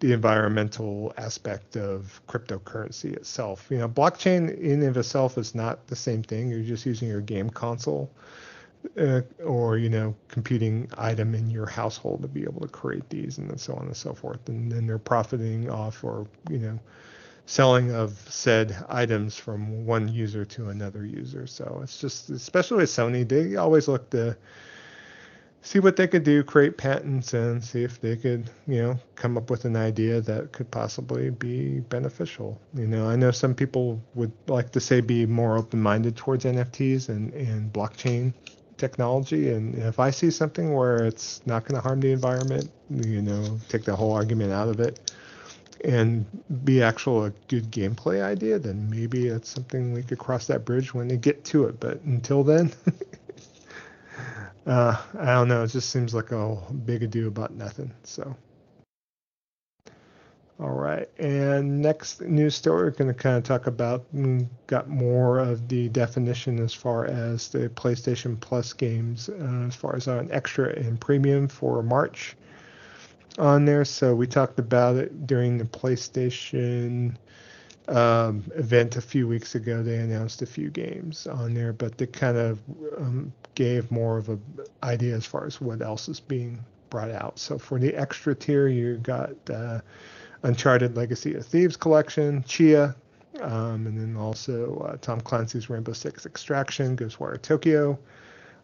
the environmental aspect of cryptocurrency itself. You know, blockchain in and of itself is not the same thing. You're just using your game console uh, or you know computing item in your household to be able to create these and so on and so forth. And then they're profiting off or you know selling of said items from one user to another user. So it's just especially with Sony, they always look to see what they could do, create patents, and see if they could, you know, come up with an idea that could possibly be beneficial. You know, I know some people would like to say be more open-minded towards NFTs and, and blockchain technology, and if I see something where it's not going to harm the environment, you know, take the whole argument out of it. And be actual a good gameplay idea, then maybe it's something we could cross that bridge when they get to it. But until then, uh, I don't know. It just seems like a big ado about nothing. So, all right. And next news story, we're going to kind of talk about mm, got more of the definition as far as the PlayStation Plus games, uh, as far as an extra and premium for March on there. So we talked about it during the PlayStation um, event a few weeks ago. They announced a few games on there, but they kind of um, gave more of an idea as far as what else is being brought out. So for the extra tier, you got uh, Uncharted Legacy of Thieves collection, Chia, um, and then also uh, Tom Clancy's Rainbow Six Extraction, Ghostwire Tokyo,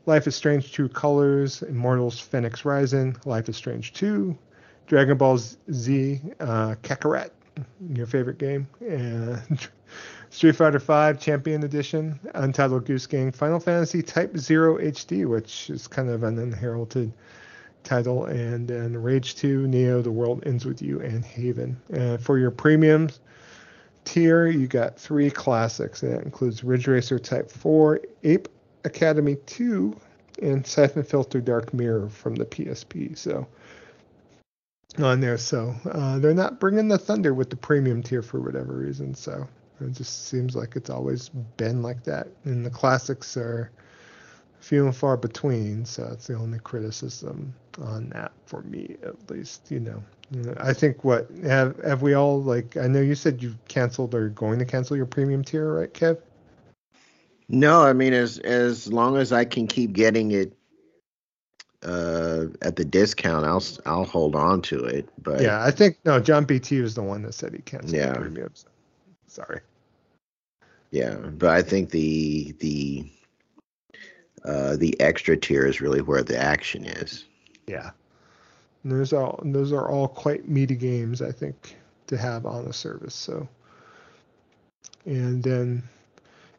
Life is Strange True Colors, Immortals Fenyx Rising, Life is Strange 2, Dragon Ball Z, uh, Kakarot, your favorite game, and Street Fighter V Champion Edition, Untitled Goose Game, Final Fantasy Type 0 HD, which is kind of an unheralded title, and then Rage 2, Neo, The World Ends With You, and Haven. And for your premiums tier, you got three classics, and that includes Ridge Racer Type 4, Ape Academy 2, and Syphon Filter Dark Mirror from the PSP. So on there, so uh, they're not bringing the thunder with the premium tier for whatever reason. So it just seems like it's always been like that, and the classics are few and far between. So that's the only criticism on that for me, at least. You know, I think what have have we all like? I know you said you canceled or going to cancel your premium tier, right, Kev? No, I mean as as long as I can keep getting it uh at the discount, I'll I'll hold on to it. But Yeah, I think no. John BT was the one that said he canceled Yeah. the premium. So, sorry. yeah, but I think the the uh the extra tier is really where the action is. Yeah. And those are those are all quite meaty games, I think, to have on the service. So, and then,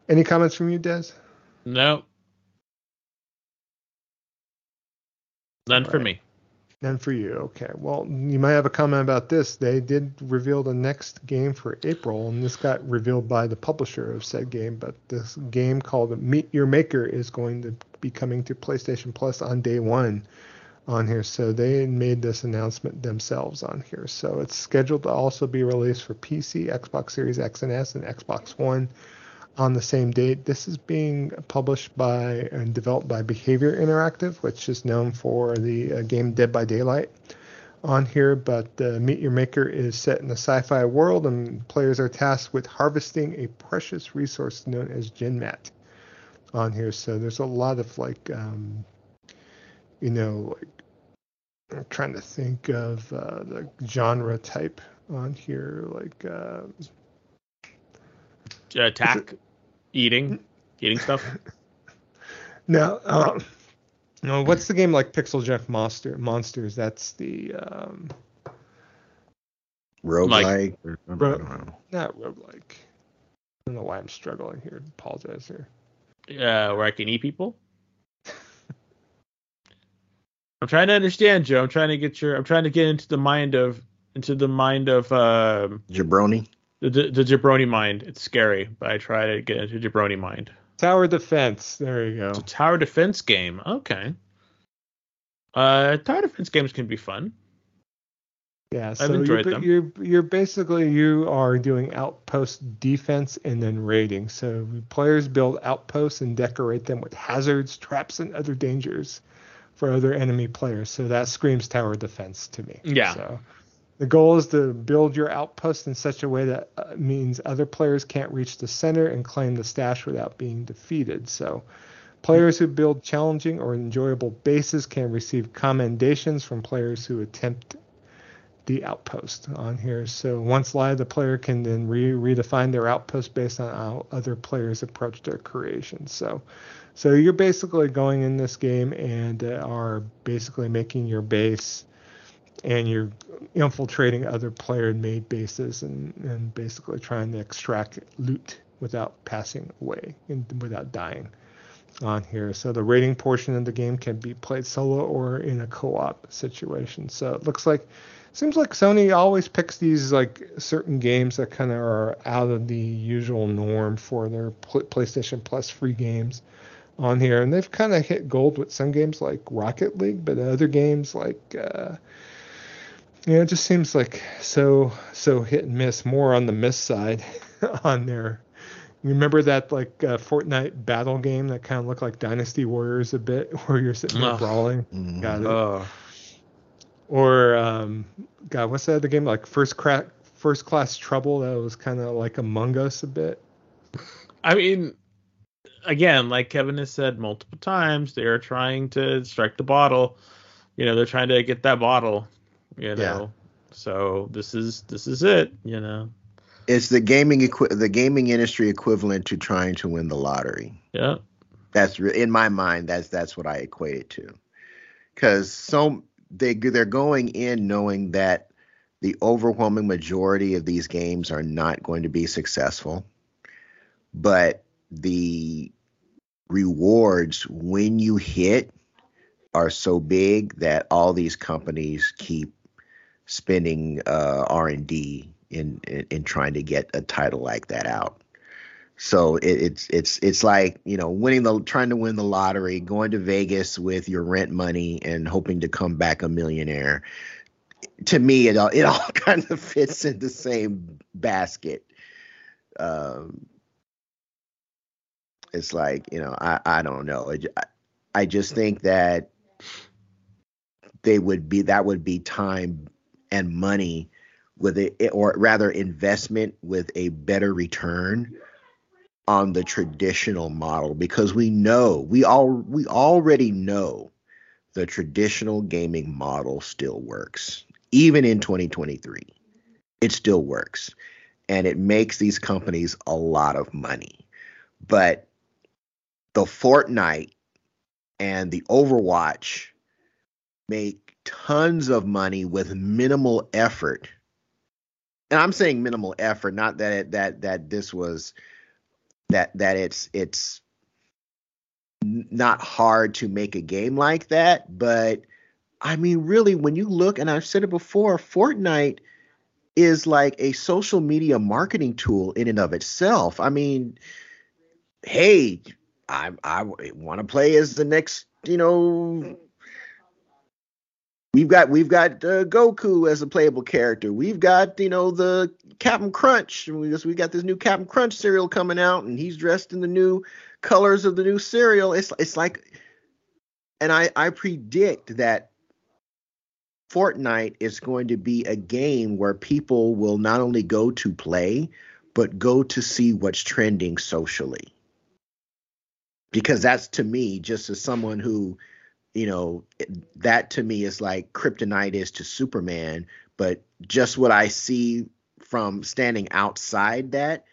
any comments from you, Des? No. None for me. None for you. Okay. Well, you might have a comment about this. They did reveal the next game for April, and this got revealed by the publisher of said game. But this game called Meet Your Maker is going to be coming to PlayStation Plus on day one on here. So they made this announcement themselves on here. So it's scheduled to also be released for PC, Xbox Series X and S, and Xbox One on the same date. This is being published by and developed by Behaviour Interactive, which is known for the uh, game Dead by Daylight on here. But uh, Meet Your Maker is set in a sci fi world, and players are tasked with harvesting a precious resource known as Genmat on here. So there's a lot of like, um, you know, like, I'm trying to think of uh, the genre type on here, like. Uh, attack, eating, eating stuff. No, um, no. What's the game like PixelJunk Monster Monsters? That's the um, Roguelike or I Ro- don't know. not roguelike. I don't know why I'm struggling here. Apologize here. Uh, where I can eat people. I'm trying to understand, Joe. I'm trying to get your. I'm trying to get into the mind of into the mind of um Jabroni. The, the, Jabroni Mind. It's scary, but I try to get into Jabroni Mind. Tower Defense. There you go. It's a tower defense game. Okay. Uh, tower defense games can be fun. Yeah, I've so enjoyed you're, them. you're you're basically you are doing outpost defense and then raiding. So players build outposts and decorate them with hazards, traps, and other dangers for other enemy players. So that screams tower defense to me. Yeah. So the goal is to build your outpost in such a way that uh, means other players can't reach the center and claim the stash without being defeated. So players who build challenging or enjoyable bases can receive commendations from players who attempt the outpost on here. So once live, the player can then re- redefine their outpost based on how other players approach their creation. So, so you're basically going in this game and uh, are basically making your base, and you're infiltrating other player-made bases and and basically trying to extract loot without passing away and without dying on here. So the rating portion of the game can be played solo or in a co-op situation. So it looks like seems like Sony always picks these like certain games that kind of are out of the usual norm for their PlayStation Plus free games on here, and they've kind of hit gold with some games like Rocket League, but other games like uh, you know, it just seems like so so hit and miss, more on the miss side on there. You remember that like uh, Fortnite battle game that kind of looked like Dynasty Warriors a bit, where you're sitting there Ugh. brawling? Mhm. Got it Oh, or um, God, what's that other game like First Crack, First Class Trouble? That was kind of like Among Us a bit. I mean, again, like Kevin has said multiple times, they are trying to strike the bottle. You know, they're trying to get that bottle. You know, so this is this is it. You know, It's the gaming equi- the gaming industry equivalent to trying to win the lottery. yeah. That's re- in my mind. That's that's what I equate it to. Because so they they're going in knowing that the overwhelming majority of these games are not going to be successful, but the rewards when you hit are so big that all these companies keep spending uh, R&D in, in in trying to get a title like that out. So it, it's it's it's like you know winning the trying to win the lottery, going to Vegas with your rent money and hoping to come back a millionaire. To me, it all it all kind of fits in the same basket. Um, it's like you know I I don't know. I, I- I just think that they would be that would be time and money with it or rather investment with a better return on the traditional model. Because we know we all we already know the traditional gaming model still works. Even in 2023 it still works. And it makes these companies a lot of money. But the Fortnite and the Overwatch make tons of money with minimal effort. And I'm saying minimal effort not that it, that that this was that that it's it's not hard to make a game like that but i mean really when you look and i've said it before fortnite is like a social media marketing tool in and of itself. I mean hey i i want to play as the next you know We've got we've got uh, Goku as a playable character. We've got you know the Captain Crunch. We just we got this new Captain Crunch cereal coming out, and he's dressed in the new colors of the new cereal. It's it's like, and I I predict that Fortnite is going to be a game where people will not only go to play, but go to see what's trending socially. Because that's to me, just as someone who you know that to me is like kryptonite is to superman but just what i see from standing outside that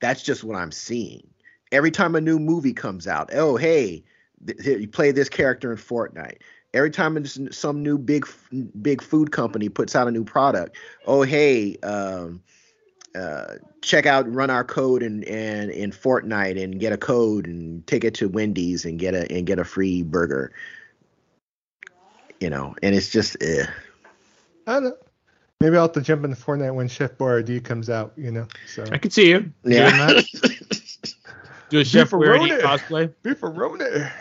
that's just what i'm seeing. Every time a new movie comes out oh hey th- you play this character in fortnite. Every time some new big big food company puts out a new product oh hey um uh, check out run our code and and in Fortnite and get a code and take it to Wendy's and get a and get a free burger. You know, and it's just eh. I don't. Know. Maybe I'll have to jump into Fortnite when Chef Boyardee comes out. You know, so I could see you. Yeah. doing that. Do a Chef Boyardee Beefaroni. cosplay. Beefaroni.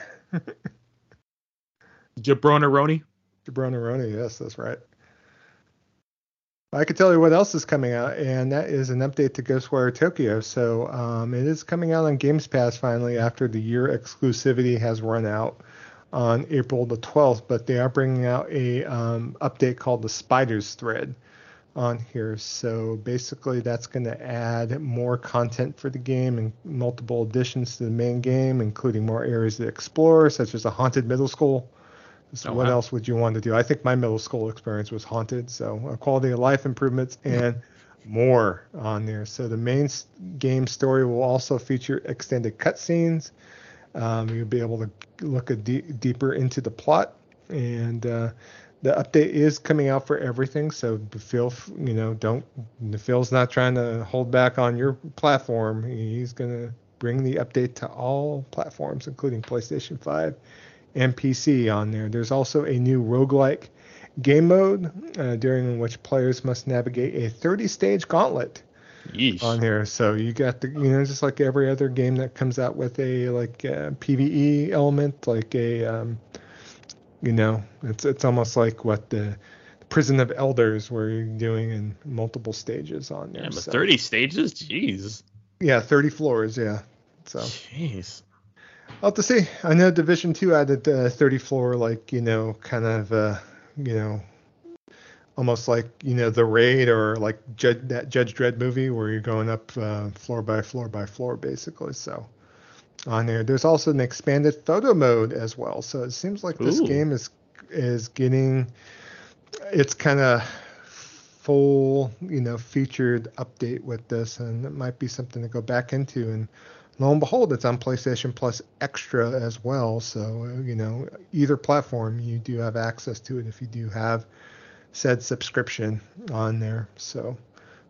Jabroneroni. Jabroneroni, yes, that's right. I can tell you what else is coming out, and that is an update to Ghostwire Tokyo. So um, it is coming out on Games Pass finally after the year exclusivity has run out on April the 12th. But they are bringing out a um, update called the Spiders Thread on here. So basically, that's going to add more content for the game and multiple additions to the main game, including more areas to explore, such as a haunted middle school. So Oh, what wow. else would you want to do? I think my middle school experience was haunted, so uh, quality of life improvements and more on there. So the main game story will also feature extended cutscenes. Um, you'll be able to look a de- deeper into the plot, and uh, the update is coming out for everything. So Phil, you know, don't Phil's not trying to hold back on your platform. He's gonna bring the update to all platforms, including PlayStation 5 and PC on there. There's also a new roguelike game mode uh, during which players must navigate a 30 stage gauntlet Yeesh. on here. So you got the you know just like every other game that comes out with a like uh PVE element, like a um, you know it's it's almost like what the Prison of Elders you're doing in multiple stages on there. Yeah, but So- 30 stages? Jeez. Yeah, 30 floors. Yeah. So. Jeez. I'll have to see. I know Division Two added uh, 30 floor, like you know, kind of, uh, you know, almost like you know the raid or like Judge, that Judge Dredd movie where you're going up uh, floor by floor by floor, basically. So on there, there's also an expanded photo mode as well. So it seems like this Ooh. game is is getting its kind of full, you know, featured update with this, and it might be something to go back into and lo and behold, it's on PlayStation Plus Extra as well. So, you know, either platform, you do have access to it if you do have said subscription on there. So,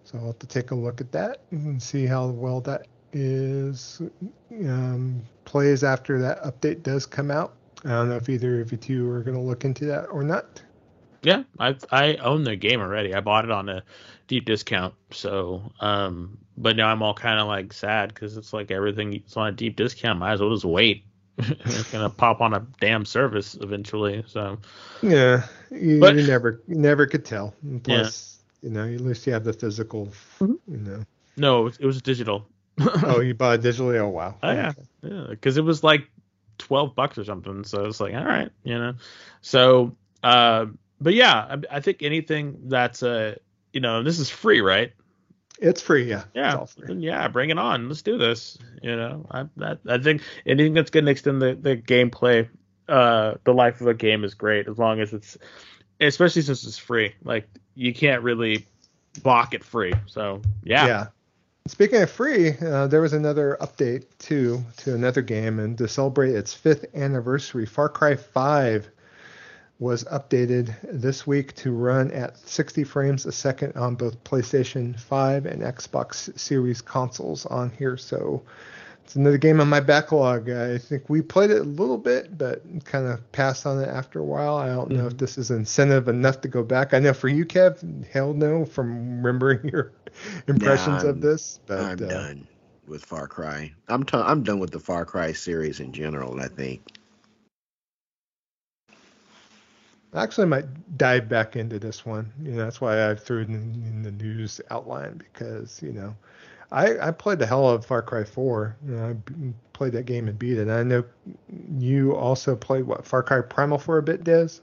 so I'll have to take a look at that and see how well that is um, plays after that update does come out. I don't know if either of you two are going to look into that or not. Yeah, I I own the game already. I bought it on a deep discount. So, um, but now I'm all kind of like sad because it's like everything is on a deep discount. Might as well just wait. it's gonna pop on a damn service eventually. So, Yeah, you, But- you never you never could tell. And Plus, you know, at least you have the physical. Mhm. You know. no, it was, digital. Oh, you bought it digitally? Oh, wow. Oh, yeah. Yeah, because it was like twelve bucks or something. So it's like, all right, you know. So, uh, but yeah, I, I think anything that's uh, you know, this is free, right? It's free, yeah. Yeah, free. yeah, bring it on. Let's do this. You know, I I, I think anything that's going to extend the the gameplay, uh, the life of a game is great as long as it's, especially since it's free. Like you can't really balk it free. So yeah, Yeah. Speaking of free, uh, there was another update too to another game, and to celebrate its fifth anniversary, Far Cry 5 was updated this week to run at 60 frames a second on both PlayStation 5 and Xbox Series consoles on here. So it's another game on my backlog. I think we played it a little bit, but kind of passed on it after a while. I don't know if this is incentive enough to go back. I know for you, Kev, hell no, from remembering your impressions of this. But I'm uh, done with Far Cry. I'm t- I'm done with the Far Cry series in general. I think. I actually might dive back into this one. You know, that's why I threw it in, in the news outline because you know, I I played the hell of Far Cry 4. You know, played that game and beat it. And I know you also played what Far Cry Primal for a bit, Des.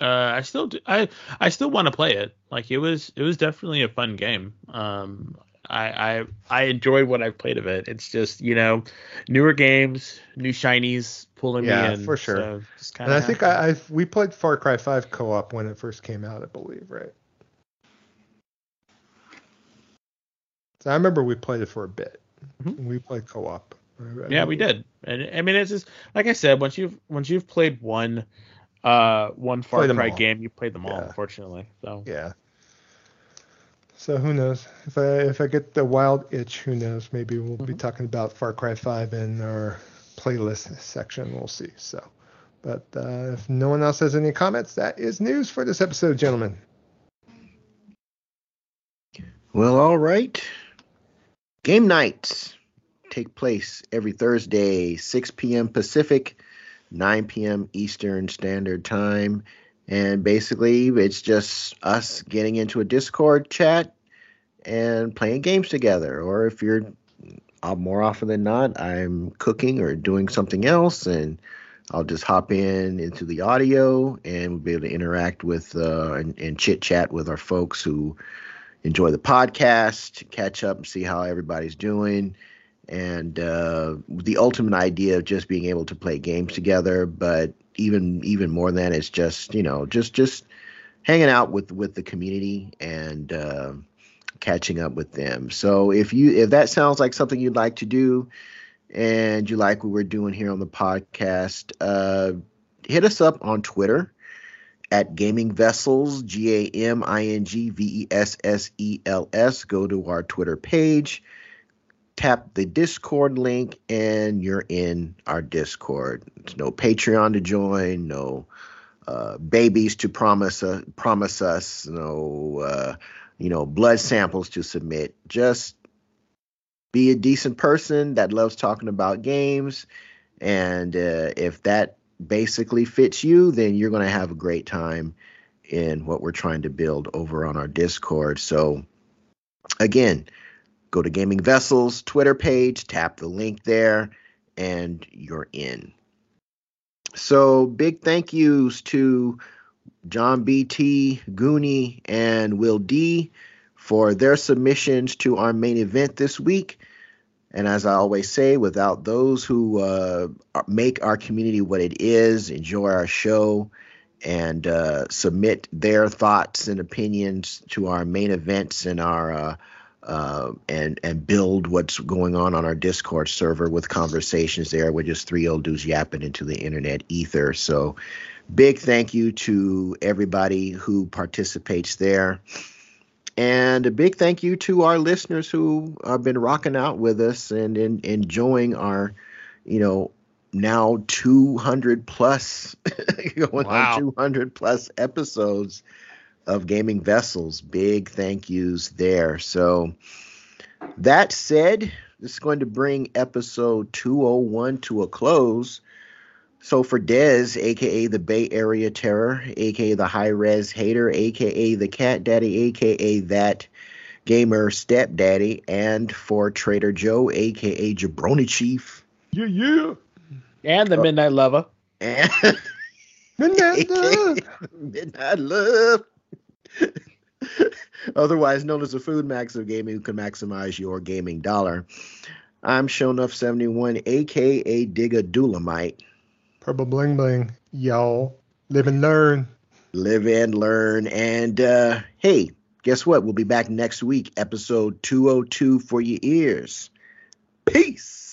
uh, I still do, I I still want to play it. Like it was it was definitely a fun game. Um, I I I enjoyed what I've played of it. It's just you know, newer games, new shinies pulling Yeah, me in. for sure. So just kind And I think I, I we played Far Cry 5 co-op when it first came out, I believe, right? So I remember we played it for a bit. Mhm. We played co-op. I- I Yeah, we did. And I mean, it's just like I said, once you've once you've played one, uh, one Far Cry all. game, you played them all. Yeah. Unfortunately, so Yeah. So who knows? If I if I get the wild itch, who knows? Maybe we'll be Mhm. talking about Far Cry 5 in our playlist section. We'll see. So, but uh, if no one else has any comments, that is news for this episode, gentlemen. Well, all right. Game nights take place every Thursday, 6 p.m. Pacific, 9 p.m. Eastern Standard Time. And basically, it's just us getting into a Discord chat and playing games together. Or if you're uh, more often than not, I'm cooking or doing something else, and I'll just hop in into the audio and we'll be able to interact with uh, and, and chit chat with our folks who enjoy the podcast, catch up and see how everybody's doing. And uh, the ultimate idea of just being able to play games together, but even even more than that, it's just you know just just hanging out with with the community and uh, catching up with them. So if you if that sounds like something you'd like to do, and you like what we're doing here on the podcast, uh, hit us up on Twitter at Gaming Vessels, G A M I N G V E S S E L S. Go to our Twitter page, tap the Discord link, and you're in our Discord. There's no Patreon to join, no uh, babies to promise uh, promise us, no uh, you know blood samples to submit. Just be a decent person that loves talking about games, and uh, if that basically fits you, then you're going to have a great time in what we're trying to build over on our Discord. So, again, go to Gaming Vessels Twitter page, tap the link there, and you're in. So, big thank yous to John BT, Goonie, and Will D for their submissions to our main event this week. And as I always say, without those who uh, make our community what it is, enjoy our show, and uh, submit their thoughts and opinions to our main events and our uh, uh, and and build what's going on on our Discord server with conversations there. We're just three old dudes yapping into the internet ether. So, big thank you to everybody who participates there. And a big thank you to our listeners who have been rocking out with us and, and enjoying our, you know, now 200 plus, going wow. on 200 plus episodes of Gaming Vessels. Big thank yous there. So, that said, this is going to bring episode 201 to a close. So for Dez, aka the Bay Area Terror, aka the High Res Hater, aka the Cat Daddy, aka that gamer stepdaddy, and for Trader Joe, aka Jabroni Chief. Yeah, yeah. And the uh, Midnight Lover. And Midnight Love. Midnight Love. Otherwise known as the Food Max of gaming, who can maximize your gaming dollar. I'm Shonuff71, aka Digga Dulamite. Purple Bling Bling. Y'all live and learn. Live and learn. And uh, hey, guess what? We'll be back next week, episode 202 for your ears. Peace.